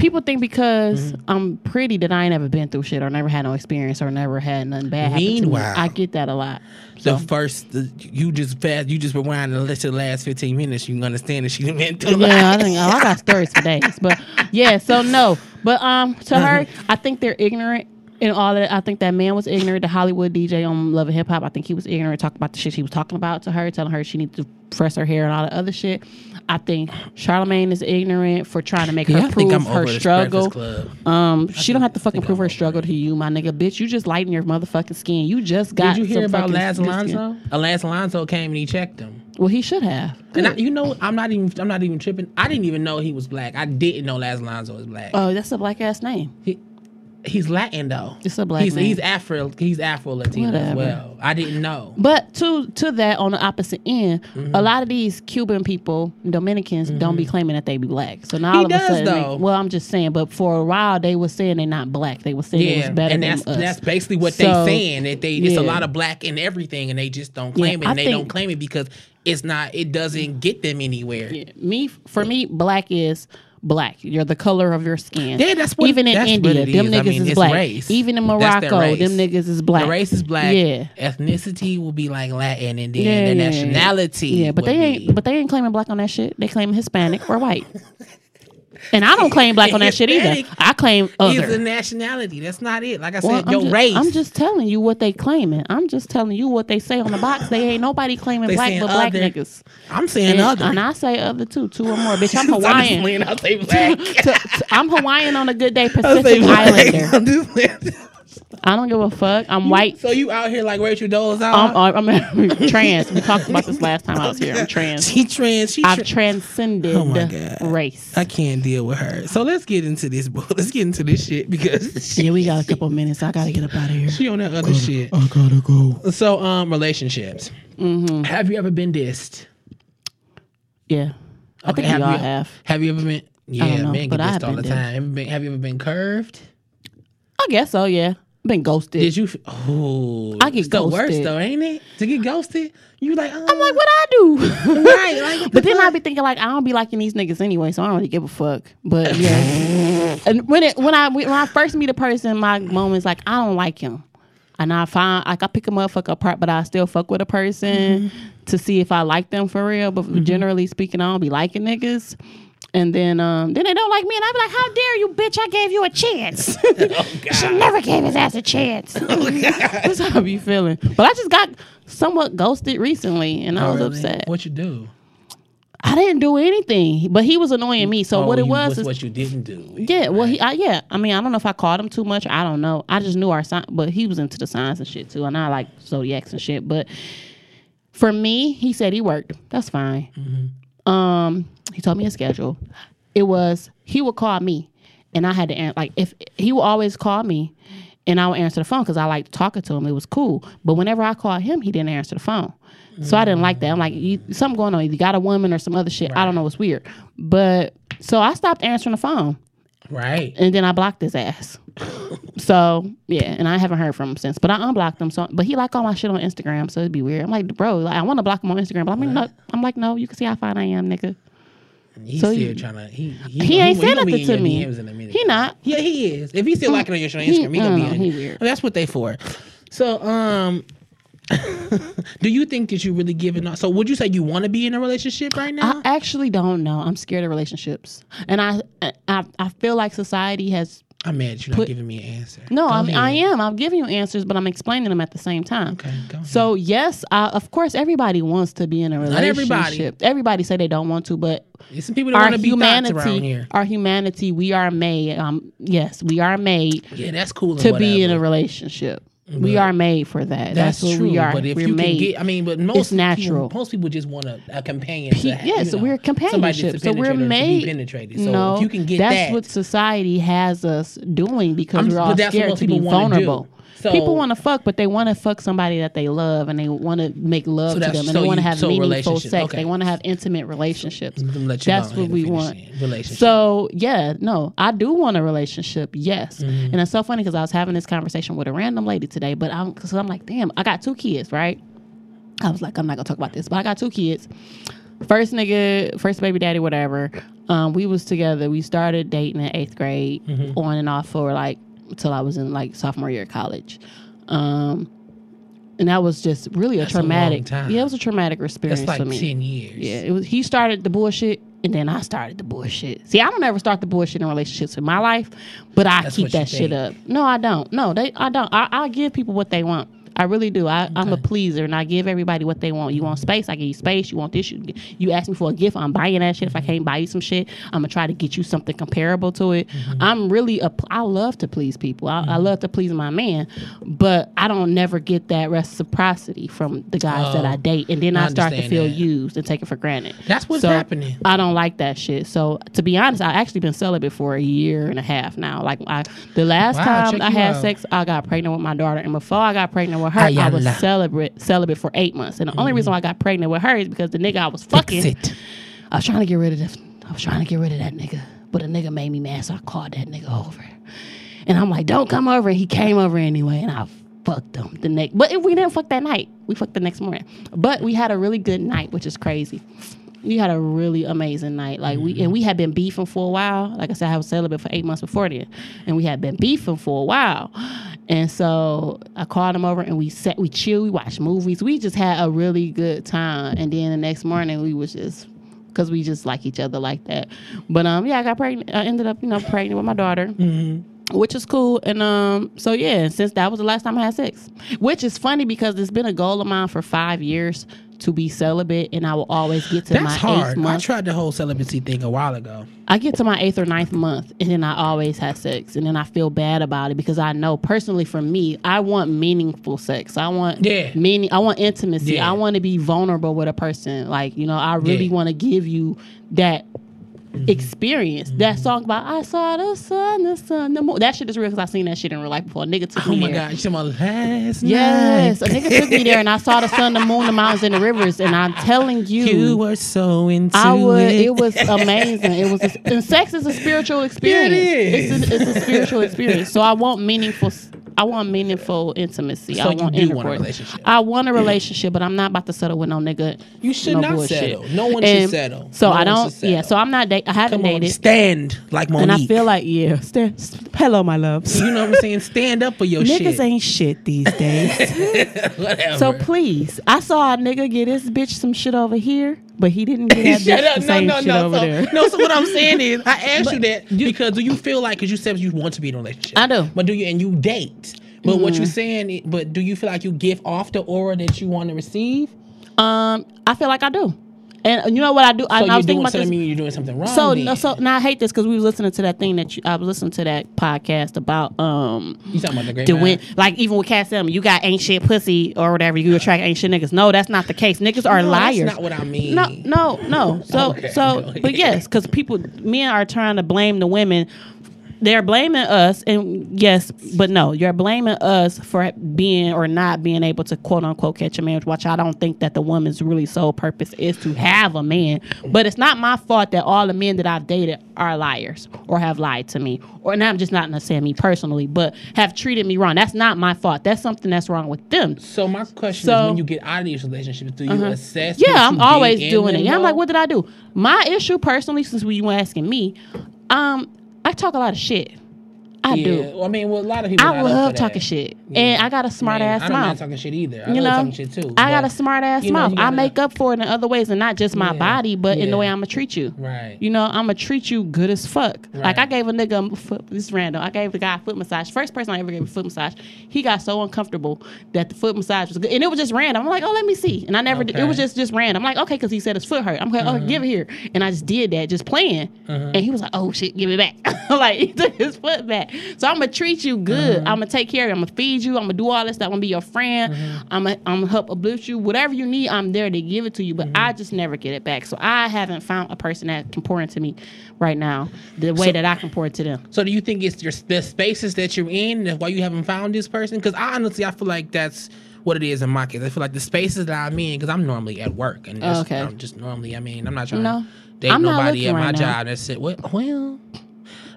people think because Mm-hmm. I'm pretty that I ain't ever been through shit or never had no experience or never had nothing bad to me. Meanwhile- I get that a lot. The first, the, you just fast, you just rewind the list of the last fifteen minutes. You can understand that she been through. Yeah, I think oh, I got stories for days. But yeah, so no. But um to her, I think they're ignorant in all that. I think that man was ignorant. The Hollywood DJ on Love and Hip Hop, I think he was ignorant, talking about the shit she was talking about to her, telling her she needs to press her hair and all the other shit. I think Charlemagne is ignorant for trying to make her think prove her struggle. Um, she don't have to fucking prove I'm her struggle to you, my nigga. Bitch, you just lighten your motherfucking skin. You just got. Did you hear about Laz. Alonso? Uh, Laz Alonso came and he checked him. Well, he should have. And I, you know, I'm not even I'm not even tripping. I didn't even know he was black. I didn't know Laz Alonso was black. Oh, that's a black ass name. he, he's Latin though. It's a black He's man. he's Afro he's Afro Latino as well. I didn't know. But to to that on the opposite end, Mm-hmm. a lot of these Cuban people, Dominicans, don't be claiming that they be black. So now all of does, a sudden, they- well, I'm just saying. But for a while, they were saying they're not black. They were saying it Yeah, was better and than that's us. that's basically what So, they saying that they it's yeah. a lot of black in everything and they just don't Yeah, claim it I and they don't claim it because it's not it doesn't get them anywhere. Yeah, me for me, black is black. You're the color of your skin. Yeah, that's what- even in India, them is. I niggas mean, is black. race. Even in Morocco, them niggas is black. The race is black. Yeah. Ethnicity will be like Latin and then Yeah, their yeah, nationality. Yeah, but they ain't. be- But they ain't claiming black on that shit. They claim Hispanic or white. And I don't claim black on that shit either. I claim is other. a nationality. That's not it. Like I Well, said, I'm your just, race. I'm just telling you what they claiming. I'm just telling you what they say on the box. They ain't nobody claiming They black but black other. niggas. I'm saying And, other. and I say other too, two or more. Bitch, I'm So I'm Hawaiian. playing, I'll say black. To- to- I'm Hawaiian on a good day, Pacific. Islander. I'm just playing. I don't give a fuck. I'm white. So you out here like Rachel Dolezal? I'm, I'm, I'm trans. We talked about this last time I was here. I'm trans. She trans. She I've tra- transcended Oh my God. race. I can't deal with her. So let's get into this. book. Let's get into this shit because Yeah, we got a couple minutes. I gotta get up out of here. she on that other shit. I gotta go. So um, relationships. Mm-hmm. Have you ever been dissed? Yeah, I Okay, think we all you, have. Have you ever been? Yeah, know, men get dissed have all the been time. Have you ever been curved? I guess so. Yeah, been ghosted. Did you? Oh, I get it's the worst though, ain't it? To get ghosted, you like, oh, I'm like, um, what I do? right? Like, But the then I be thinking like I don't be liking these niggas anyway, so I don't really give a fuck. But yeah, and when it when I when I first meet a person, my moment's like I don't like him, and I find like I pick a motherfucker apart, but I still fuck with a person mm-hmm. to see if I like them for real. But mm-hmm. generally speaking, I don't be liking niggas. And then um then they don't like me, and I be like, "How dare you, bitch! I gave you a chance. She never gave his ass a chance." That's how I be feeling. But I just got somewhat ghosted recently, and I Oh, was really? upset. What you do? I didn't do anything, but he was annoying me. So Oh, what it you- was is, what you didn't do. yeah, well, he, I, yeah. I mean, I don't know if I called him too much. I don't know. I just knew our sign, but he was into the signs and shit too, and I like zodiacs and shit. But for me, he said he worked. That's fine. Um, he told me a schedule. It was he would call me, and I had to an- like if he would always call me, and I would answer the phone because I liked talking to him. It was cool. But whenever I called him, he didn't answer the phone. So I didn't like that. I'm like, you, something going on. You got a woman or some other shit. I don't know. It's weird. But so I stopped answering the phone Right. and then I blocked his ass. so yeah, and I haven't heard from him since. But I unblocked him. So, but he like all my shit on Instagram, so it'd be weird. I'm like, bro, like, I want to block him on Instagram, but I'm like, no, I'm like, no, you can see how fine I am, nigga. He's So still you- trying to. He he, He ain't said nothing to me. DMs in a minute. He not. Yeah, he is. If he's still liking on your shit on Instagram, he I gonna don't be in. he weird. That's what they for. So um. Do you think that you really giving up? So would you say you want to be in a relationship right now? I actually don't know. I'm scared of relationships, and I I, I feel like society has. I'm mad at you not put- giving me an answer. No, I mean, I am. I'm giving you answers, but I'm explaining them at the same time. Okay. So yes, I, of course, everybody wants to be in a relationship. everybody. Everybody say they don't want to, but There's some people that our want to be thoughts around humanity, here. our humanity, we are made. Um, yes, we are made Yeah, that's cool. to be in a relationship. We are made for that. That's, That's, true. we are. But if we're you made. can get, I mean, but most natural. People, most people just want a, a companion. Pe- have, yes, you know, we're companionship. So we're penetrate to be made. penetrated. So no, if you can get that's that, what society has us doing because I'm- we're all but that's what scared to be vulnerable. do. So- people want to fuck, but they want to fuck somebody that they love, and they want to make love So to them, and so they want to have so meaningful sex. okay. They want to have intimate relationships. Let let you That's what we want. So yeah, no, I do want a relationship. Yes, Mm-hmm. and it's so funny because I was having this conversation with a random lady today, but I'm because I'm like, damn, I got two kids, right? I was like, I'm not gonna talk about this, but I got two kids. First nigga, first baby daddy, whatever. Um, we was together. We started dating in eighth grade, Mm-hmm. on and off for like till I was in like sophomore year of college. Um, and that was just really a That's a traumatic. time. yeah, it was a traumatic experience that's like for me. ten years. Yeah, it was. He started the bullshit, and then I started the bullshit. See, I don't ever start the bullshit in relationships in my life, but I That's keep that shit think. up. No, I don't. No, they, I don't. I, I give people what they want. I really do. I, I'm a pleaser, and I give everybody what they want. You want space, I give you space. You want this, you, you ask me for a gift, I'm buying that shit. If I can't buy you some shit, I'm gonna try to get you something comparable to it. Mm-hmm. I'm really a. I love to please people. I, I mm-hmm. love to please my man, but I don't never get that reciprocity from the guys that Oh, I date, and then I, I start to feel that. used and take it for granted. That's what's So, happening. I don't like that shit. So to be honest, I actually been celibate for a year and a half now. Like I, the last Wow, time I had out. sex, I got pregnant with my daughter, and before I got pregnant with her, I was celibate celibate for eight months. And the only reason mm. why I got pregnant with her is because the nigga I was fucking. I was trying to get rid of this. I was trying to get rid of that nigga, but a nigga made me mad, so I called that nigga over. And I'm like, "Don't come over." He came over anyway, and I fucked him the next. But if we didn't fuck that night, we fucked the next morning. But we had a really good night, which is crazy. We had a really amazing night. Like we and mm-hmm. we had been beefing for a while. Like I said, I was celibate for eight months before then, and we had been beefing for a while. And so I called him over and we sat, we chilled, we watched movies. We just had a really good time. And then the next morning we was just because we just like each other like that. But um, yeah, I got pregnant. I ended up, you know, pregnant with my daughter, which is cool. And um, so yeah, since that was the last time I had sex, which is funny because it's been a goal of mine for five years to be celibate, and I will always get to my That's eighth hard. I tried the whole celibacy thing a while ago. I get to my eighth or ninth month, and then I always have sex, and then I feel bad about it because I know personally for me, I want meaningful sex. I want Yeah. meaning. I want intimacy. Yeah. I want to be vulnerable with a person. Like you know, I really Yeah. want to give you that Mm-hmm. experience. That mm-hmm. song about I saw the sun, the sun, the moon. That shit is real because I seen that shit in real life before. A nigga took Oh me my there. god, you talking about last Yes, a nigga took me there, and I saw the sun, the moon, the mountains, and the rivers. And I'm telling you, You were so into I would. it. It was amazing. It was, a, and sex is a spiritual experience. is. It's, a, it's a spiritual experience. So I want meaningful. I want meaningful intimacy. So I you want do want a relationship. I want a relationship, but I'm not about to settle with no nigga. You should no not bullshit. settle. No one should settle. So No I don't. Yeah. So I'm not. Date, I haven't Come on, dated, stand like Mo'Nique. and I feel like yeah. Stand, hello, my loves. you know what I'm saying. Stand up for your Niggas shit. ain't shit these days. Whatever. so please, I saw a nigga get his bitch some shit over here, but he didn't get that Shut bitch up! the same no, shit no. over So, there. no. So what I'm saying is, I asked you that because do you feel like because you said you want to be in a relationship? I do. But do you and you date? But what Mm-hmm. you saying? But do you feel like you give off the aura that you want to receive? Um, I feel like I do, and you know what I do. I, So I you're was thinking about something. this. Mean you're doing something wrong. So then. no, so now I hate this because we was listening to that thing that you, I was listening to that podcast about um you talking about the great the man? win like even with Cass Elm, you got ain't shit pussy or whatever you attract ain't shit niggas. No, that's not the case. Niggas are No, liars. That's not what I mean. No, no, no. So, Okay, so, but yes, because people, men are trying to blame the women. They're blaming us, and yes, but no, you're blaming us for being or not being able to quote unquote catch a man. Which I don't think that the woman's really sole purpose is to have a man. But it's not my fault that all the men that I've dated are liars or have lied to me, or and I'm just not saying me personally, but have treated me wrong. That's not my fault. That's something that's wrong with them. So my question So- is, when you get out of these relationships, do you assess? Yeah, I'm always doing it. Yeah, I'm like, what did I do? My issue personally, since we were asking me, um, I talk a lot of shit. I yeah. do. Well, I mean, well, a lot of people. I love talking shit, Yeah. and I got a smart Man, ass I'm not mouth. talking shit either. I You know, talking shit too. I got a smart ass you know, mouth. I make up for it in other ways, and not just my Yeah. body, but in the way I'm gonna treat you. Right. You know, I'm gonna treat you good as fuck. Like I gave a nigga a foot. This is random. I gave the guy a foot massage. First person I ever gave a foot massage. He got so uncomfortable that the foot massage was good, and it was just random. I'm like, oh, let me see, and I never. Did, it was just just random. I'm like, okay, because he said his foot hurt. I'm like, oh, uh-huh. give it here, and I just did that, just playing, uh-huh. and he was like, oh shit, give it back. like he took his foot back. So I'm gonna treat you good. Mm-hmm. I'm gonna take care of you. I'm gonna feed you. I'm gonna do all this stuff. I'm gonna be your friend. Mm-hmm. I'm gonna I'm gonna help uplift you. Whatever you need, I'm there to give it to you. But mm-hmm. I just never get it back. So I haven't found a person that can pour into me right now the way So- that I can pour into them. So do you think it's your the spaces that you're in that's why you haven't found this person? Because I honestly I feel like that's what it is in my case. I feel like the spaces that I'm in because I'm normally at work and Okay. I'm just normally. I mean, I'm not trying No. to date I'm nobody at my now. job. That's it. Well, well,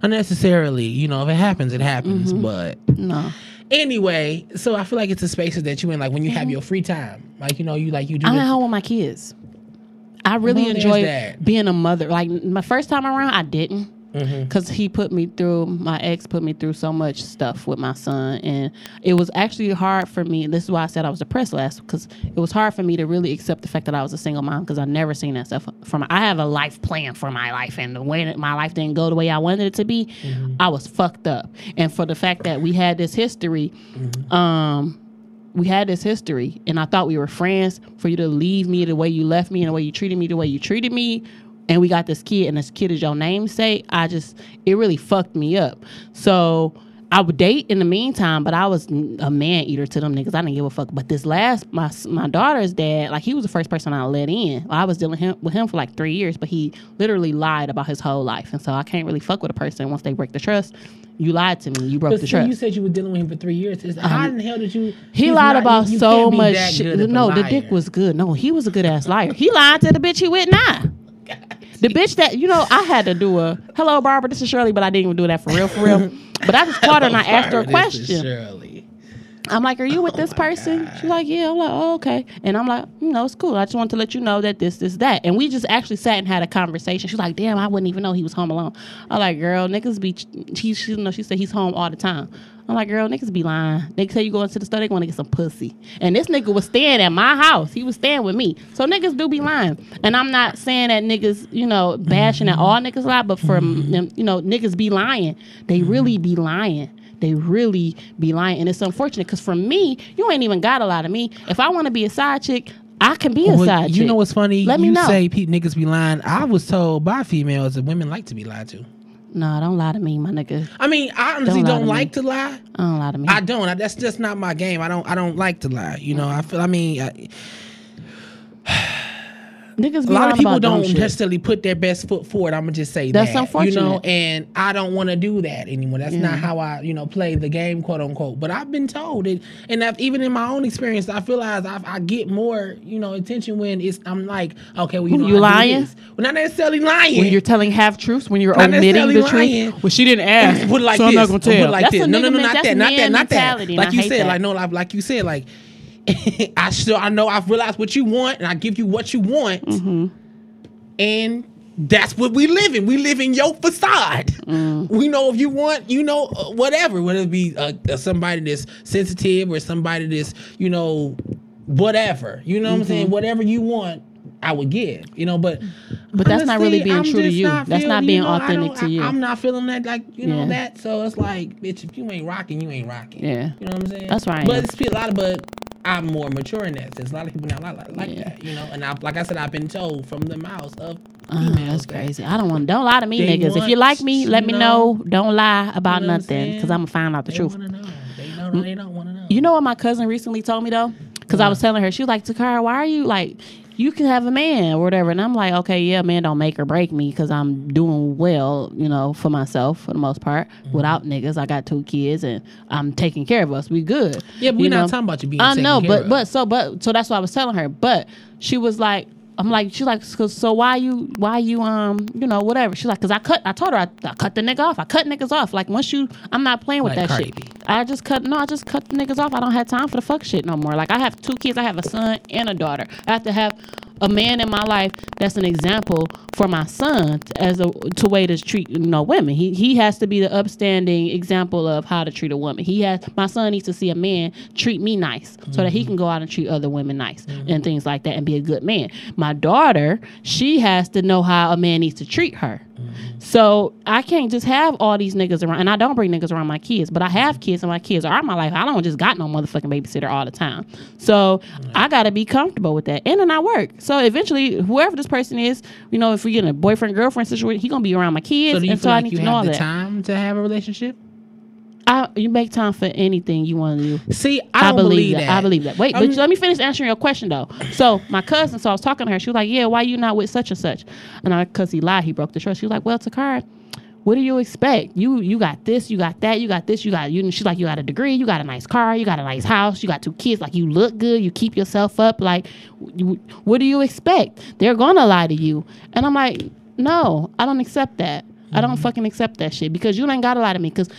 unnecessarily. You know, if it happens, it happens. Mm-hmm. But No. anyway, so I feel like it's the spaces that you in, like when you have your free time, like you know, you like you do. I'm at home with my kids. I really enjoy being a mother. Like my first time around, I didn't. Mm-hmm. Because he put me through, my ex put me through so much stuff with my son. And it was actually hard for me. This is why I said I was depressed last, because it was hard for me to really accept the fact that I was a single mom, because I never seen that stuff from. I have a life plan for my life, and the way that my life didn't go the way I wanted it to be, Mm-hmm. I was fucked up. And for the fact that we had this history, Mm-hmm. um, we had this history and I thought we were friends for you to leave me the way you left me and the way you treated me the way you treated me and we got this kid and this kid is your namesake I just it really fucked me up so I would date in the meantime but I was a man eater to them niggas I didn't give a fuck but this last my my daughter's dad like he was the first person I let in I was dealing him, with him for like three years but he literally lied about his whole life and so I can't really fuck with a person once they break the trust you lied to me you broke But the see, trust you said you were dealing with him for three years. Is, um, how in the hell did you? he lied not- about you- you so much shit. good of a No, the dick was good. No, he was a good ass liar. He lied to the bitch he with now. The bitch that you know, I had to do a hello, Barbara. This is Shirley, but I didn't even do that for real, for real. But I just called her and I asked her a Barbara, this is question. I'm like, "Are you with oh this Oh my person?" God. She's like, "Yeah." I'm like, "Oh, okay." And I'm like, mm, "You know, it's cool. I just want to let you know that this, this, that." And we just actually sat and had a conversation. She's like, "Damn, I wouldn't even know he was home alone." I'm like, "Girl, niggas be." She, she, you know, she said he's home all the time. I'm like, "Girl, niggas be lying. They say you go into the store, they want to get some pussy." And this nigga was staying at my house. He was staying with me. So niggas do be lying. And I'm not saying that niggas, you know, bashing at mm-hmm. all niggas lie, but for mm-hmm. them, you know, niggas be lying. They really be lying they really be lying and it's unfortunate because for me you ain't even got a lot of me if i want to be a side chick i can be a Well, side chick you know what's funny? Let me you know. say pe- niggas be lying. I was told by females that women like to be lied to. no don't lie to me my nigga I mean, I honestly Don't don't, to me. like to lie. i don't lie to me I don't. I, that's just not my game. I don't. I don't like to lie. You know. I feel. I mean, I, niggas a lot of people don't shit. necessarily put their best foot forward. I'm gonna just say That's that. You know, and I don't want to do that anymore. That's Yeah. not how I, you know, play the game, quote unquote. But I've been told it, and I've, even in my own experience, I feel as I, I get more, you know, attention when it's. I'm like, okay, well, you know, You lying? this. Well, not necessarily lying. when you're telling half truths when you're Not omitting the lying. truth well she didn't ask put it like so this. i'm not gonna Put it tell like that's this. a No, nigga no, no, not that, not that, not that. Like you said, like no, like, like you said, like I still, I know, I've realized what you want, and I give you what you want, Mm-hmm. and that's what we live in. We live in your facade. Mm. We know if you want, you know, uh, whatever, whether it be uh, uh, somebody that's sensitive or somebody that's, you know, whatever. You know what I'm Mm-hmm. saying? Whatever you want. I would give, you know, but But that's not really being I'm true to you. That's feeling- not you being know, authentic to you. I, am not feeling that, like you know Yeah. that. So it's like, bitch, if you ain't rocking, you ain't rocking. Yeah. you know what I'm saying. That's right. But it's a lot of, but I'm more mature in that sense. A lot of people not like, like Yeah. that, you know. And I, like I said, I've been told from the mouths of Oh, females that's crazy. I don't want. Don't lie to me, They niggas. If you like me, let me know. know. Don't lie about You know nothing, because I'm gonna find out the They truth. know. They don't. Mm. They don't want to know. You know what my cousin recently told me though? Because I was telling her, she was like, Takara, why are you like, you can have a man or whatever. And I'm like, okay, yeah, man, don't make or break me because I'm doing well, you know, for myself for the most part. Mm-hmm. Without niggas, I got two kids and I'm taking care of us. We good. Yeah, but we're not know? talking about you being. I know, but of. but so but so that's what I was telling her. But she was like, I'm like, she's like, so, so why you why you um you know whatever. She's like, cause I cut. I told her I, I cut the nigga off. I cut niggas off. Like once you, I'm not playing with Like that Cardi shit. B. I just cut. No, I just cut the niggas off. I don't have time for the fuck shit no more. Like I have two kids. I have a son and a daughter. I have to have a man in my life that's an example for my son as a to way to treat you know women. He he has to be the upstanding example of how to treat a woman. He has my son needs to see a man treat me nice so that he mm-hmm. can go out and treat other women nice mm-hmm. and things like that and be a good man. My daughter, she has to know how a man needs to treat her. Mm-hmm. So I can't just have all these niggas around, and I don't bring niggas around my kids, but I have mm-hmm. kids, and my kids are my life. I don't just got no motherfucking babysitter all the time. So mm-hmm. I gotta be comfortable with that, and then I work. So eventually, whoever this person is, you know, if we get in a boyfriend girlfriend situation, he gonna be around my kids, so do you and feel so I like need you to know have the that. time to have a relationship? I, you make time for anything you want to do. See, I don't believe, that. that. I believe that. Wait, but let me finish answering your question though. So my cousin, so I was talking to her. She was like, "Yeah, why you not with such and such?" And I, cause he lied, he broke the trust. She was like, "Well, Takara, what do you expect? You you got this, you got that, you got this, you got you." She's like, "You got a degree, you got a nice car, you got a nice house, you got two kids. Like you look good, you keep yourself up. Like, you, what do you expect? They're gonna lie to you." And I'm like, "No, I don't accept that. I don't mm-hmm. fucking accept that shit because you ain't gotta lie to me. Because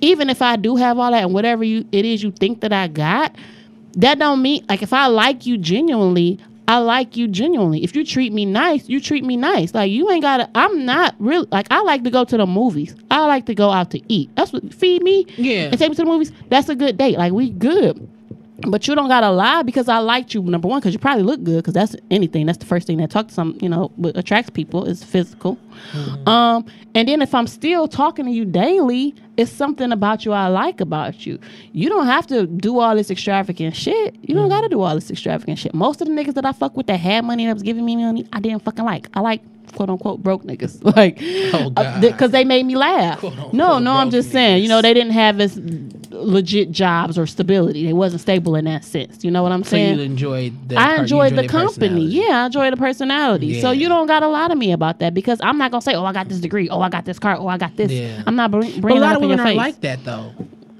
even if I do have all that and whatever you it is you think that I got, that don't mean like if I like you genuinely, I like you genuinely. If you treat me nice, you treat me nice. Like you ain't gotta I'm not really like I like to go to the movies. I like to go out to eat. That's what feed me Yeah. and take me to the movies. That's a good date. Like we good. But you don't gotta lie because I liked you. Number one, because you probably look good. Because that's anything. That's the first thing that talk to some, you know, what attracts people is physical. Um, and then if I'm still talking to you daily it's something about you I like about you. You don't have to do all this extravagant shit. You don't got to do all this extravagant shit. Most of the niggas that I fuck with that had money and that was giving me money, I didn't fucking like. I like quote unquote broke niggas, like, Oh, uh, God. because they made me laugh. Quote, no, no, I'm just saying. You know, they didn't have as legit jobs or stability. They wasn't stable in that sense. You know what I'm So saying? you enjoyed the I you enjoyed the company. Yeah, I enjoyed the personality. So you don't got to lie to me about that because I'm not gonna say, "Oh, I got this degree. Oh, I got this car. Oh, I got this." Yeah. I'm not bring, But a lot of women aren't like that though.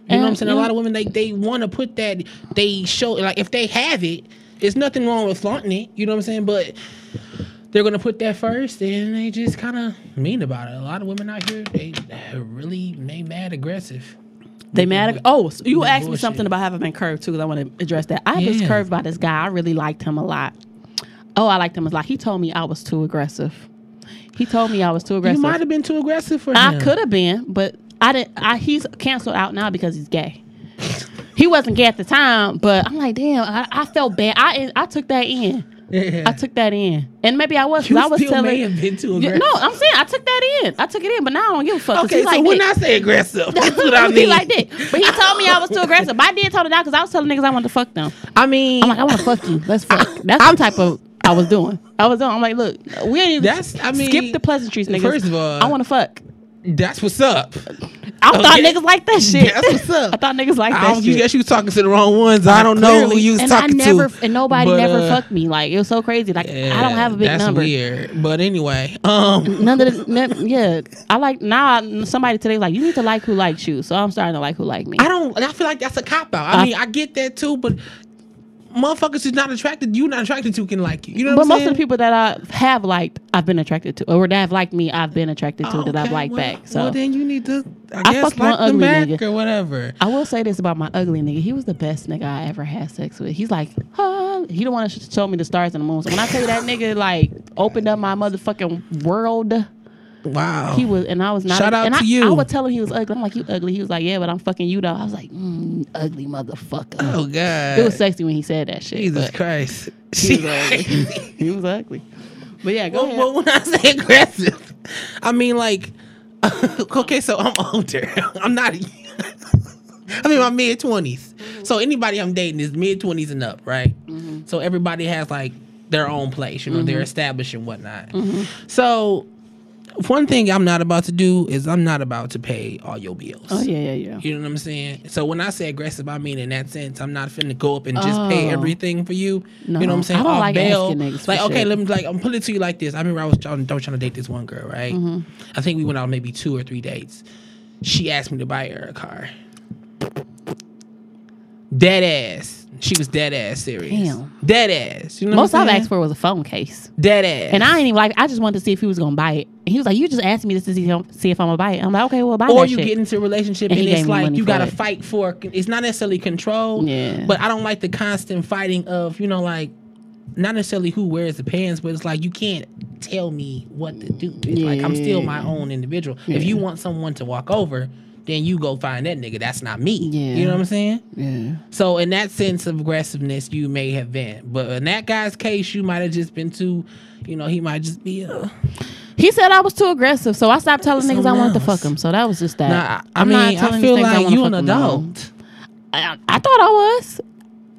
You know what I'm saying? A lot of women they they want to put that they show like if they have it, there's nothing wrong with flaunting it. You know what I'm saying? But they're gonna put that first, and they just kind of mean about it. A lot of women out here they really they mad aggressive. They mad. At, oh, so you asked me something about having been curved too. 'cause I want to address that. I was Yeah. curved by this guy. I really liked him a lot. Oh, I liked him a lot. He told me I was too aggressive. He told me I was too aggressive. You might have been too aggressive for him. I could have been, but I didn't. I, he's canceled out now because he's gay. He wasn't gay at the time, but I'm like, damn, I, I felt bad. I I took that in. Yeah. I took that in, and maybe I was. You I was still telling. may have been too aggressive. no, I'm saying I took that in. I took it in, but now I don't give a fuck. Okay, so like when that. I say aggressive, that's what I mean. like that. But he told me I was too aggressive. But I did tell the doc because I was telling niggas I wanted to fuck them. I mean, I'm like, I want to fuck you. Let's fuck. That's the type of I was doing. I was doing. I'm like, look, we ain't even That's- I mean, skip the pleasantries, niggas. first of all- I want to fuck. That's what's up. I thought niggas like that shit. That's what's up. I thought niggas like that don't, shit. you guess you was talking to the wrong ones. I don't know who you was and talking I never, to. And nobody But, never uh, fucked me. Like it was so crazy. Like I don't have a big that's number. weird. But anyway, um, None of the, none- yeah. I like now. I, somebody today was like, you need to like who likes you. So I'm starting to like who like me. I don't. I feel like that's a cop out. I, I- mean, I get that too, but motherfuckers who's not attracted, you not attracted to can like you. You know But most saying? of the people that I have liked, I've been attracted to, or that have liked me, I've been attracted to, Oh, that I've liked well, back. So well, then you need to, I, I guess, like them ugly back nigga. or whatever. I will say this about my ugly nigga. He was the best nigga I ever had sex with. He's like, huh? He don't want to showed me the stars and the moon. So when I tell you that nigga like opened up my motherfucking world, Wow. he was, and I was not. Shout out and to I, you. I would tell him he was ugly. I'm like, you ugly. He was like, yeah, but I'm fucking you though. I was like, mm, ugly motherfucker. oh God. It was sexy when he said that shit. Jesus Christ. He was ugly. he was ugly. But yeah, go Well, ahead. well, when I say aggressive, I mean like, okay, so I'm older. I'm not. I'm in my mid 20s. Mm-hmm. So anybody I'm dating is mid twenties and up, right? Mm-hmm. So everybody has like their own place, you know, they're mm-hmm. established and whatnot. So one thing I'm not about to do is I'm not about to pay all your bills. oh yeah, yeah, yeah. You know what I'm saying? So when I say aggressive, I mean in that sense, I'm not finna go up and just pay Oh. everything for you. No, you know what I'm saying? I don't Off like bail. asking niggas Like, okay, shit. let me like I'm put it to you like this. I remember I was trying, I was trying to date this one girl, right? Mm-hmm. I think we went out maybe two or three dates. She asked me to buy her a car. Dead ass. She was dead ass serious. Damn. Dead ass. You know Most I've asked for was a phone case. Dead ass. And I ain't even like. I just wanted to see if he was gonna buy it. And he was like, "You just asked me this to see, see if I'm gonna buy it." I'm like, "Okay, well, buy it. or you shit." get into a relationship And and, it's like you gotta it. fight for it's not necessarily control Yeah. but i don't like the constant fighting of you know like not necessarily who wears the pants but it's like you can't tell me what to do it's like i'm still my own individual if you want someone to walk over then you go find that nigga that's not me Yeah. you know what i'm saying yeah. so in that sense of aggressiveness you may have been but in that guy's case you might have just been too you know he might just be uh, He said I was too aggressive, so I stopped telling niggas I wanted to fuck him. So that was just that. nah, i I'm mean i feel I like wanna you an fuck 'em no more. adult I, I thought I was.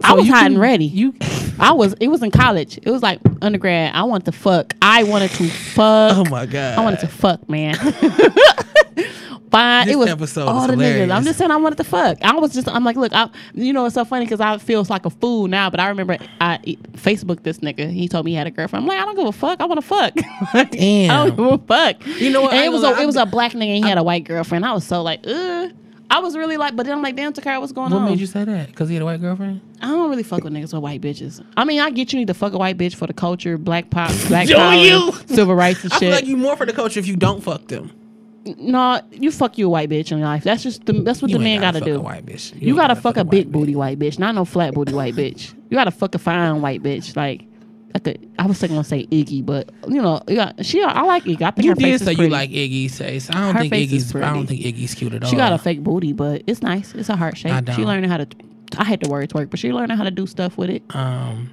I was hot can- and ready. you I was. It was in college. It was like undergrad. I wanted to fuck. I wanted to fuck. oh my god I wanted to fuck, man. Fine. This it was episode all the niggas. I'm just saying I wanted to fuck. I was just. I'm like, look, I. You know, it's so funny because I feel like a fool now. But I remember I Facebook this nigga. He told me he had a girlfriend. I'm like, I don't give a fuck. I want to fuck. Damn. I don't give a fuck. You know what? It was a, it was a black nigga. and He had a white girlfriend. I was so like, ugh. I was really like, but then I'm like, damn, Takara, what's going What on? What made you say that? Because he had a white girlfriend? I don't really fuck with niggas with white bitches. I mean, I get you need to fuck a white bitch for the culture, black pop, black Do power, you? civil rights and shit. I feel like you more for the culture if you don't fuck them. No, you fuck you a white bitch in life. That's just the, that's what You the man gotta, fuck a do. white bitch. You, ain't gotta, fuck a big booty white bitch, not no flat booty white bitch. You gotta fuck a fine white bitch. Like, I could, I was gonna say Iggy, but you know, you got, she, I like Iggy. I think You her face did is say you like Iggy's face. I don't Her think Iggy's. I don't think Iggy's cute at all. She got a fake booty, but it's nice. It's a heart shape. I She learning how to. I hate the word twerk, but she learning how to do stuff with it. Um.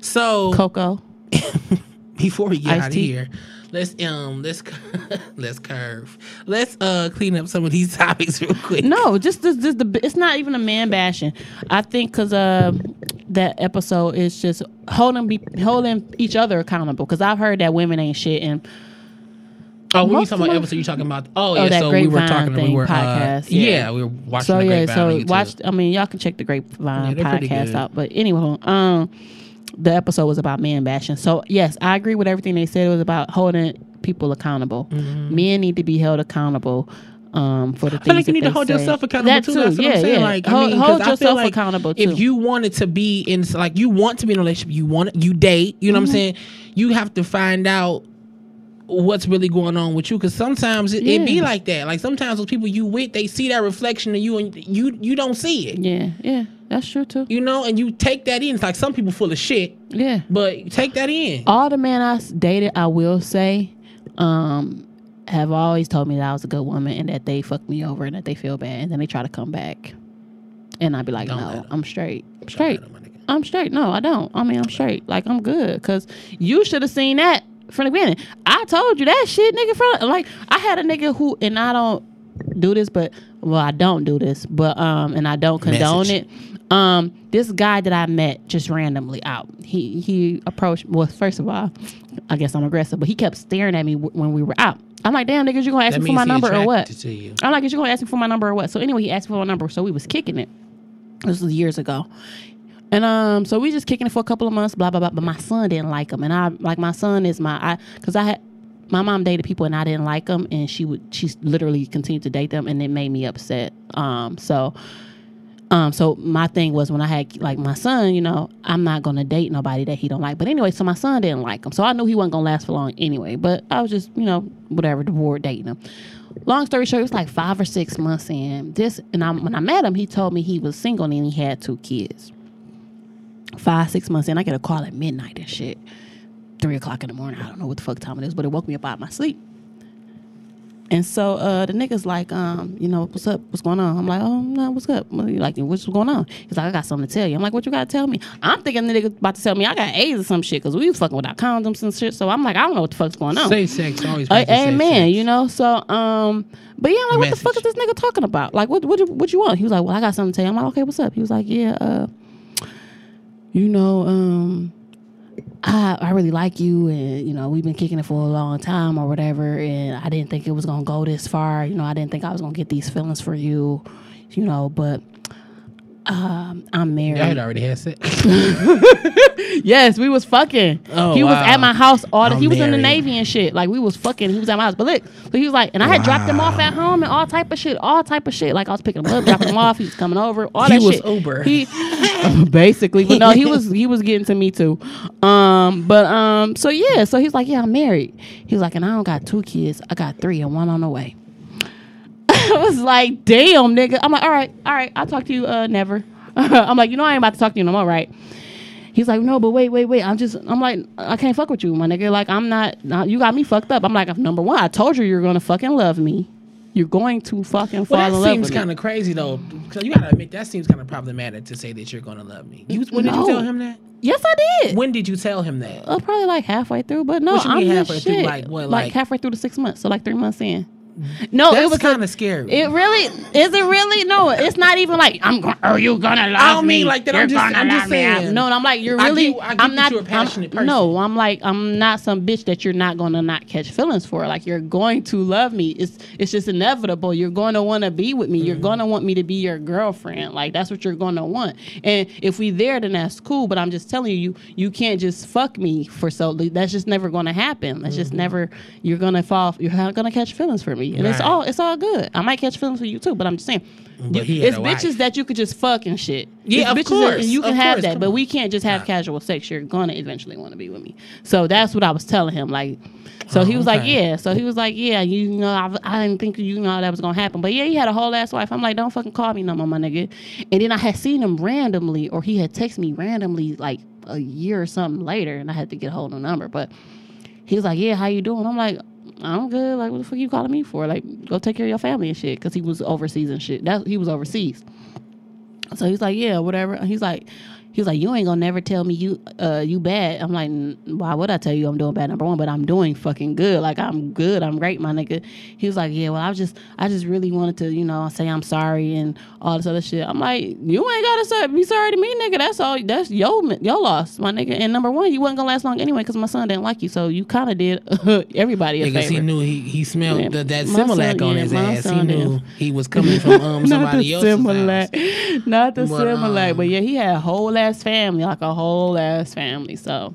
So Coco. before we get Iced out of tea. here, let's um let's let's curve. Let's uh clean up some of these topics real quick. No, just this, this the it's not even a man bashing. I think because uh, that episode is just holding be holding each other accountable. Because I've heard that women ain't shit, and Oh, when you talking about episode, you talking about? Oh, Oh, yeah. So we were talking. We were podcast, Uh, yeah. yeah. we were watching. so the yeah, Grapevine on so watch. I mean, y'all can check the Grapevine Yeah, podcast out. But anyway, um, the episode was about man bashing. So yes, I agree with everything they said. It was about holding people accountable. Mm-hmm. Men need to be held accountable. Um, for the things I feel like you need to hold say. yourself accountable That too. That's what yeah, I'm saying. yeah. Like, hold, I mean, hold yourself like accountable too. If you wanted to be in, like, you want to be in a relationship, you want you date. You know Mm-hmm. what I'm saying? You have to find out what's really going on with you because sometimes it, it be like that like sometimes those people you with they see that reflection of you and you you don't see it yeah, yeah, that's true too. you know and you take that in it's like some people full of shit Yeah. but take that in all the men i dated, I will say, um, have always told me that I was a good woman and that they fucked me over and that they feel bad and then they try to come back, and I'd be like, Don't no. I'm straight, straight, Don't let 'em, my nigga. I'm straight. No, I don't. I mean, I'm straight. Like I'm good because you should have seen that from of beginning. I told you that shit, nigga. From like I had a nigga who, and I don't do this, but well, I don't do this, but um, and I don't condone Message. it. Um, this guy that I met just randomly out. He he approached. Well, first of all, I guess I'm aggressive, but he kept staring at me w- when we were out. I'm like, damn, niggas, you gonna ask that me for my number or what? attracted to you. I'm like, is you gonna ask me for my number or what? So anyway, he asked me for my number, so we was kicking it. This was years ago. And um, so we just kicking it for a couple of months, blah blah blah. But my son didn't like him, and I like my son is my I because I had my mom dated people and I didn't like them, and she would she literally continued to date them, and it made me upset. Um, so um, so my thing was when I had like my son, you know, I'm not gonna date nobody that he don't like. But anyway, so my son didn't like him, so I knew he wasn't gonna last for long anyway. But I was just, you know, whatever, bored dating him. Long story short, it was like five or six months in. This and I, when I met him, he told me he was single and he had two kids. Five six months in, I get a call at midnight and shit, three o'clock in the morning. I don't know what the fuck time it is, but it woke me up out of my sleep. And so uh, the nigga's like, um, you know, what's up? What's going on? I'm like, oh no, what's up? Like, what's going on? He's like, I got something to tell you. I'm like, what you got to tell me? I'm thinking the nigga about to tell me I got AIDS or some shit because we was fucking without condoms and shit. So I'm like, I don't know what the fuck's going on. Safe sex always. Uh, amen. You know, so um, but yeah, I'm like, what the fuck is this nigga talking about? Like, what what you, what you want? He was like, well, I got something to tell you. I'm like, okay, what's up? He was like, yeah, uh, you know, um, I I really like you, and you know, we've been kicking it for a long time or whatever, and I didn't think it was gonna go this far. You know, I didn't think I was gonna get these feelings for you, you know, but. Um, I'm married. Y'all had already had sex. Yes, we was fucking. Oh, he was wow. at my house all the, I'm he was in the. Navy and shit. Like we was fucking. He was at my house. But look, so he was like, and I had dropped him off at home and all type of shit, all type of shit. Like I was picking him up, dropping him off. He was coming over. All He that was shit. Uber. He basically, but no, he was he was getting to me too. Um, but um, so yeah, so he's like, yeah, I'm married. He's like, and I don't got two kids. I got three and one on the way. I was like, damn, nigga. I'm like, all right, all right. I'll talk to you. Uh, never. I'm like, you know, I ain't about to talk to you no more, right? He's like, no, but wait, wait, wait. I'm just, I'm like, I can't fuck with you, my nigga. Like, I'm not, you got me fucked up. I'm like, number one, I told you you're gonna fucking love me. You're going to fucking fall Well, in that love seems with me. kind of crazy though. 'Cause you gotta admit that seems kind of problematic to say that you're gonna love me. You, when did you tell him that? Yes, I did. When did you tell him that? Uh, probably like halfway through, but no, I'm halfway through? shit. Like, what, Like like- halfway through the six months, so like three months in. No, it was kind of scary. It really is it really no. It's not even like I'm. Go- are you gonna love I don't mean me? like that. You're I'm just- gonna I'm just love me. saying. No, I'm like you're really. I I'm not. you're a passionate I'm, person. No, I'm like I'm not some bitch that you're not gonna not catch feelings for. Like you're going to love me. It's it's just inevitable. You're going to want to be with me. You're Mm-hmm. going to want me to be your girlfriend. Like that's what you're going to want. And if we there, then that's cool. But I'm just telling you, you you can't just fuck me for so. That's just never going to happen. That's just Mm-hmm. never. You're gonna fall. You're not gonna catch feelings for me, and it's all it's all good. I might catch feelings for you too, but I'm just saying. But you- he had it's bitches wife. that you could just fuck and shit. Yeah, It's of bitches course, and you can have course, that, come but on. we can't just have casual sex. You're gonna eventually want to be with me. So that's what I was telling him. Like, so he Oh, was like, yeah. So he was like, yeah. You know, I, I didn't think you know that was gonna happen, but yeah, he had a whole ass wife. I'm like, don't fucking call me no more, my nigga. And then I had seen him randomly, or he had texted me randomly like a year or something later, and I had to get a hold of the number, but. He was like, "Yeah, how you doing?" I'm like, "I'm good. Like, what the fuck you calling me for? Like, go take care of your family and shit." Because he was overseas and shit. That he was overseas. So he's like, "Yeah, whatever." He's like, he was like, "You ain't gonna never tell me you uh you bad." I'm like, "Why would I tell you I'm doing bad? Number one, but I'm doing fucking good. Like I'm good. I'm great, my nigga." He was like, "Yeah, well, I just I just really wanted to, you know, say I'm sorry and all this other shit." I'm like, "You ain't gotta say, be sorry to me, nigga. That's all. That's your your loss, my nigga. And number one, you wasn't gonna last long anyway because my son didn't like you, so you kind of did everybody a Because favor." he knew he, he smelled Yeah. the, that Similac on yeah, his ass. He knew did. he was coming from um, somebody not else's the house. Similac, not the But, Similac, um, but yeah, he had a whole ass family, like a whole ass family. So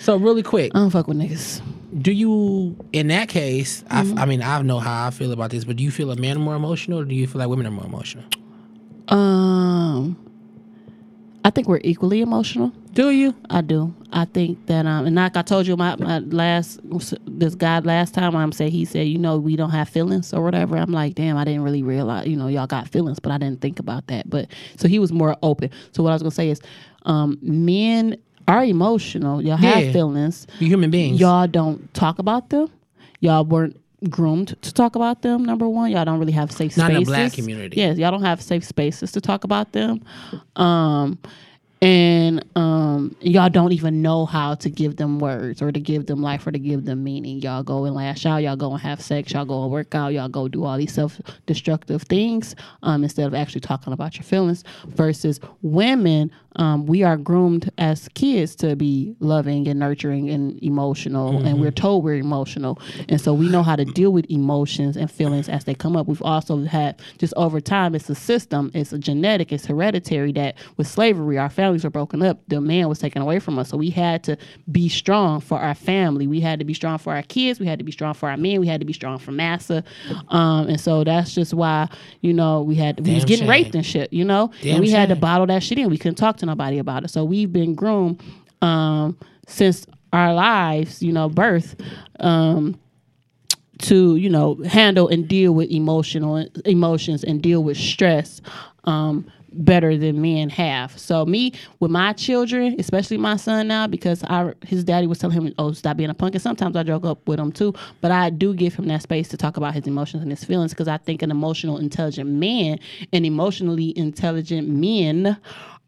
So really quick, I don't fuck with niggas. do you in that case? Mm-hmm. I, I mean, I know how I feel about this, but do you feel a man more emotional, or do you feel like women are more emotional? Um, I think we're equally emotional. Do you? I do. I think that um, and like I told you, my, my last this guy last time I'm say he said, you know, we don't have feelings or whatever. I'm like, damn, I didn't really realize, you know, y'all got feelings, but I didn't think about that. But so he was more open. So what I was gonna say is, um, men are emotional. Y'all have feelings. You human beings. Y'all don't talk about them. Y'all weren't groomed to talk about them. Number one, y'all don't really have safe spaces. Not in the black community. Yes, y'all don't have safe spaces to talk about them. Um, and um, y'all don't even know how to give them words or to give them life or to give them meaning. Y'all go and lash out. Y'all go and have sex. Y'all go and work out. Y'all go do all these self-destructive things um, instead of actually talking about your feelings. Versus women, um, we are groomed as kids to be loving and nurturing and emotional, and we're told we're emotional, and so we know how to deal with emotions and feelings as they come up. We've also had just over time, it's a system, it's a genetic, it's hereditary that with slavery, our families were broken up. The man was taken away from us, so we had to be strong for our family. We had to be strong for our kids. We had to be strong for our men. We had to be strong for massa, um, and so that's just why you know we had we was getting shame. raped and shit, you know, Damn and we had to bottle that shit in. We couldn't talk to nobody about it. So we've been groomed um, since our lives, you know, birth. Um, to you know handle and deal with emotional emotions and deal with stress um, better than men have. So me with my children, especially my son now, because I his daddy was telling him, "Oh, stop being a punk." And sometimes I joke up with him too, but I do give him that space to talk about his emotions and his feelings because I think an emotional, intelligent man and emotionally intelligent men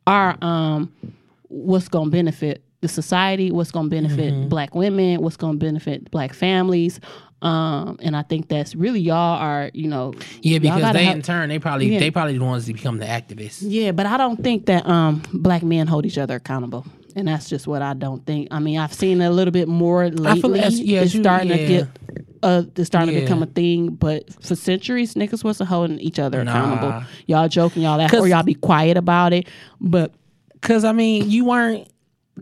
are um what's going to benefit the society, what's going to benefit Mm-hmm. black women, what's going to benefit black families. Um, and I think that's really y'all are, you know, yeah, because they have- in turn they probably Yeah. they probably the ones that become the activists. yeah, but I don't think that um black men hold each other accountable. And that's just what I don't think. I mean, I've seen a little bit more lately. that's- yeah, it's you- starting to get uh it's starting to become a thing, but for centuries niggas wasn't holding each other Nah. accountable. Y'all joking, y'all laugh, 'Cause- or y'all be quiet about it. But Cause I mean, you weren't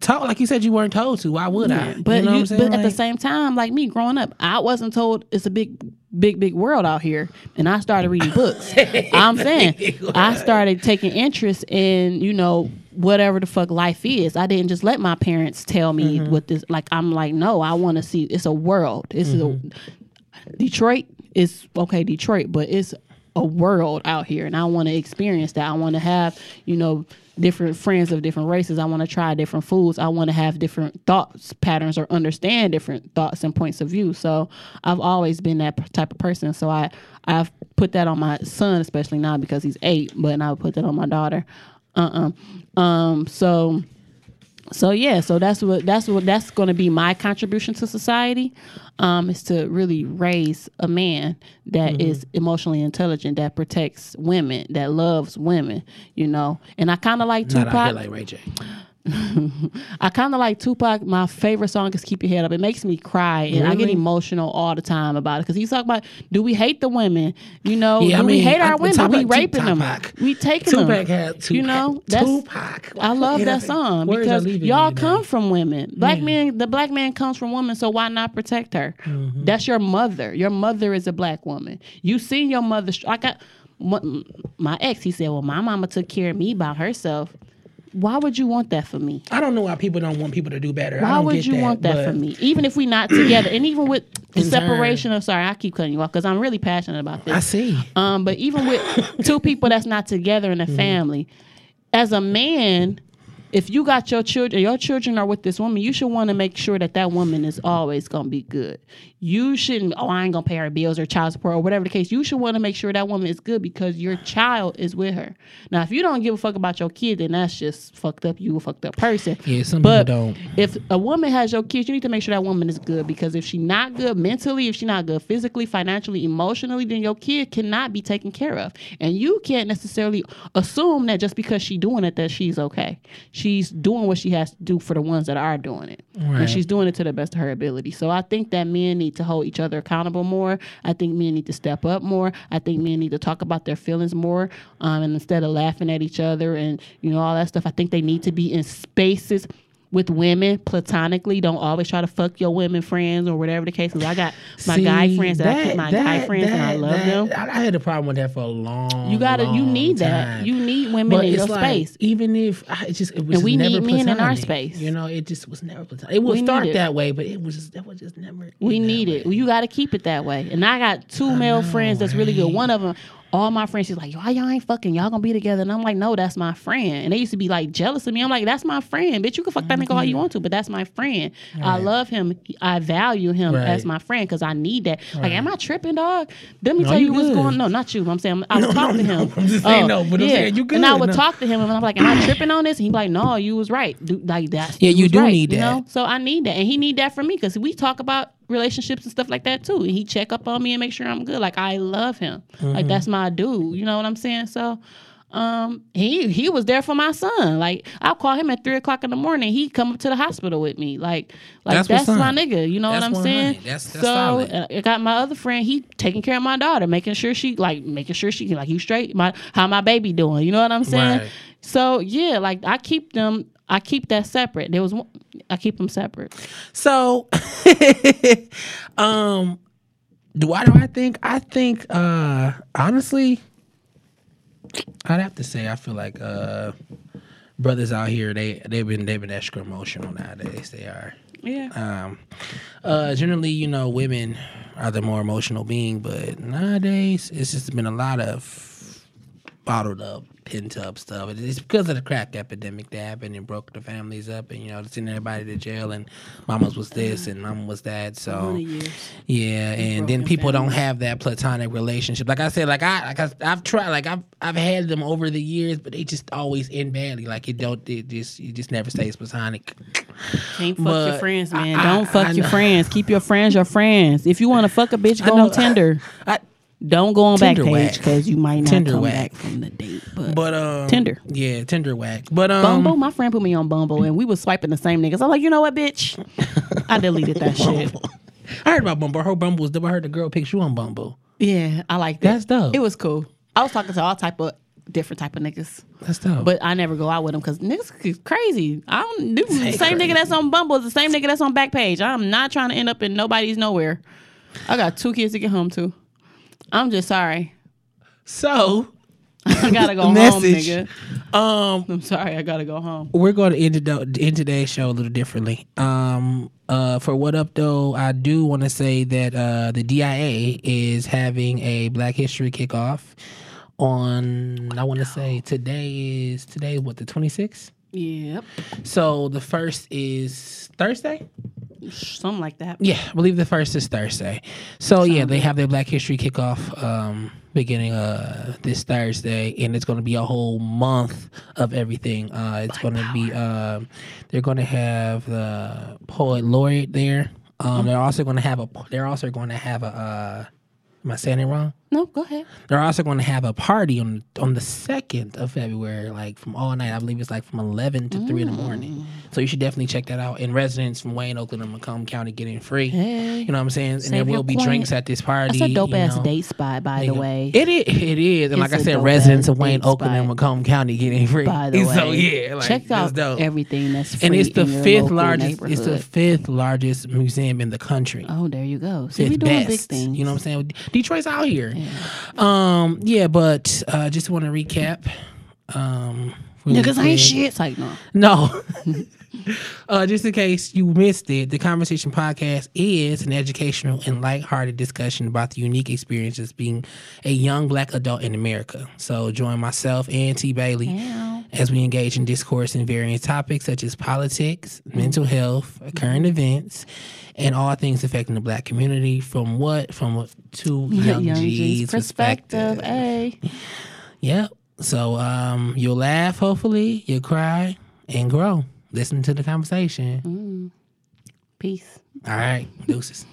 told like you said you weren't told to. Why would I? But you know you- but at the same time, like me growing up, I wasn't told it's a big, big, big world out here, and I started reading books. I'm saying I started taking interest in you know whatever the fuck life is. I didn't just let my parents tell me Mm-hmm. what this like. I'm like, no, I want to see. It's a world. It's Mm-hmm. a Detroit is okay, Detroit, but it's a world out here, and I want to experience that. I want to have, you know, different friends of different races. I want to try different foods. I want to have different thoughts patterns or understand different thoughts and points of view. So I've always been that type of person. So I I've put that on my son, especially now because he's eight, but I put that on my daughter. Uh uh Um. So so yeah so that's what that's what that's going to be my contribution to society um is to really raise a man that is emotionally intelligent that protects women that loves women you know? And i kind of like not out here tupac. like Ray J. i kind of like tupac my favorite song is keep your head up it makes me cry and i get emotional all the time about it because he's talking about do we hate the women you know Yeah, do I we mean, hate I- our women we raping them we taking Tupac them had Tupac. you know that's Tupac. I love that song because y'all me now. come from women. Black man, the black man comes from women, so why not protect her? Mm-hmm. That's your mother. Your mother is a black woman. You seen your mother. I got my, my ex. He said, "Well, my mama took care of me by herself. Why would you want that for me? I don't know why people don't want people to do better. I Why don't would get you want that for me? Even if we're not together, and even with the separation of sorry, I keep cutting you off because I'm really passionate about this. I see. Um, but even with two people that's not together Mm-hmm. in a family, as a man, if you got your children, your children are with this woman, you should want to make sure that that woman is always gonna be good. You shouldn't. Oh, I ain't gonna pay her bills or child support or whatever the case. You should want to make sure that woman is good because your child is with her. Now, if you don't give a fuck about your kid, then that's just fucked up. You a fucked up person. Yeah, some But people don't. if a woman has your kids, you need to make sure that woman is good because if she's not good mentally, if she's not good physically, financially, emotionally, then your kid cannot be taken care of. And you can't necessarily assume that just because she's doing it that she's okay. She's doing what she has to do for the ones that are doing it. Right. And she's doing it to the best of her ability. So I think that men need to hold each other accountable more. I think men need to step up more. I think men need to talk about their feelings more. Um, and instead of laughing at each other and, you know, all that stuff, I think they need to be in spaces with women platonically. Don't always try to fuck your women friends or whatever the case is. I got my guy friends that, I keep my guy friends and I love that- them. I, I had a problem with that for a long. You gotta, you need that. You need women But in your like, space. even if I it just it was And we need men in our space. You know, it just was never platonic. It would We start that way, but it was just that was just never. We that need it. You got to keep it that way. And I got two male friends that's really good. One of them, all my friends, she's like, why y'all ain't fucking? Y'all gonna be together? And I'm like, no, that's my friend. And they used to be like jealous of me. I'm like, that's my friend, bitch. You can fuck that nigga all you mm-hmm. want to, but that's my friend. I love him. I value him Right. as my friend because I need that. Like, am I tripping, dog? Let me No, tell you you what's good. going. No, not you. I'm saying I would talk to him. I'm just saying oh, no, but I'm saying you And I would no. talk to him, and I'm like, am I tripping on this? And he'd be like, no, you was right. Do, like that. Yeah, you do right, need you that. know? So I need that, and he need that from me because we talk about relationships and stuff like that too. And he check up on me and make sure I'm good. Like I love him. Mm-hmm. Like that's my dude. You know what I'm saying? So. Um, he he was there for my son. Like I'll call him at three o'clock in the morning. He come up to the hospital with me. Like like That's that's, my nigga. You know That's what I'm 100. saying? That's- that's so solid. I got my other friend. He taking care of my daughter, making sure she like making sure she like you straight. My how my baby doing? You know what I'm saying? Right. So yeah, like I keep them. I keep that separate. There was one, I keep them separate. So, um, do I do I think I think uh honestly, I'd have to say I feel like uh brothers out here they they've been they've been extra emotional nowadays. They are. Yeah. Um, uh, generally, you know, women are the more emotional being, but nowadays it's just been a lot of bottled up, pent up stuff. It's because of the crack epidemic that happened and broke the families up, and you know, sending everybody to jail, and mamas was this and mama was that. So yeah, and then people don't have that platonic relationship. Like I said, like I, like I, I've tried, like I've, I've had them over the years, but they just always end badly. Like it don't, it just, it just never stays platonic. Can't fuck But your friends, man. I- Don't fuck I your friends. Keep your friends your friends. If you want to fuck a bitch, go know. on Tinder. I, Don't go on Tinder Backpage whack. because you might not Tinder come whack. back from the date. But, but um, Tinder. yeah, Tinder whack. But um, Bumble, my friend put me on Bumble, and we was swiping the same niggas. I'm like, you know what, bitch? I deleted that shit. I heard about Bumble. I heard Bumble was. I heard the girl picked you on Bumble. Yeah, I like that. That's dope. It was cool. I was talking to all type of different type of niggas. That's dope. But I never go out with them because niggas is crazy. I don't do the same crazy. nigga that's on Bumble is the same nigga that's on Backpage. I'm not trying to end up in nobody's nowhere. I got two kids to get home to. I'm just sorry. so I gotta go home, nigga. um, I'm sorry. I gotta go home. we're going to end, it, end today's show a little differently. Um, uh, for what up though, I do want to say that uh, the DIA is having a Black History kickoff on. I want to say today is today what the twenty sixth. Yep. So the first is Thursday. Something like that. Yeah, I believe the first is Thursday. So yeah, they have their Black History kickoff um, beginning uh, this Thursday, and it's going to be a whole month of everything. Uh, it's going to be um they're going to have the poet laureate there. Um, they're also going to have a. They're also going to have a. Uh, am I saying it wrong? No, go ahead. They're also going to have a party on on the second of February, like from all night. I believe it's like from eleven to three in the morning. Mm. So you should definitely check that out. And residents from Wayne, Oakland, and Macomb County get in free. Hey. You know what I'm saying? And there will be coin. drinks at this party. That's a dope ass know. date spot, by the way. It is. It is. And like I said, residents of Wayne, Oakland, and. Macomb County get in free. by the way. So yeah, like, check out dope. everything that's free and it's the fifth largest. It's the fifth largest museum in the country. Oh, there you go. Fifth we doing big best. things. You know what I'm saying? Detroit's out here. Um, yeah, but uh, just want to recap. Um, really Niggas ain't shit. It's like no. No. uh, just in case you missed it, the Conversation Podcast is an educational and lighthearted discussion about the unique experiences being a young black adult in America. So join myself and T. Bailey Ow. as we engage in discourse in various topics such as politics, mental health, current events, and all things affecting the black community from what? From what to Young, Young G's G's perspective. Hey. Yep. So um, you'll laugh, hopefully, you'll cry, and grow. Listen to the conversation. Peace. All right. Deuces.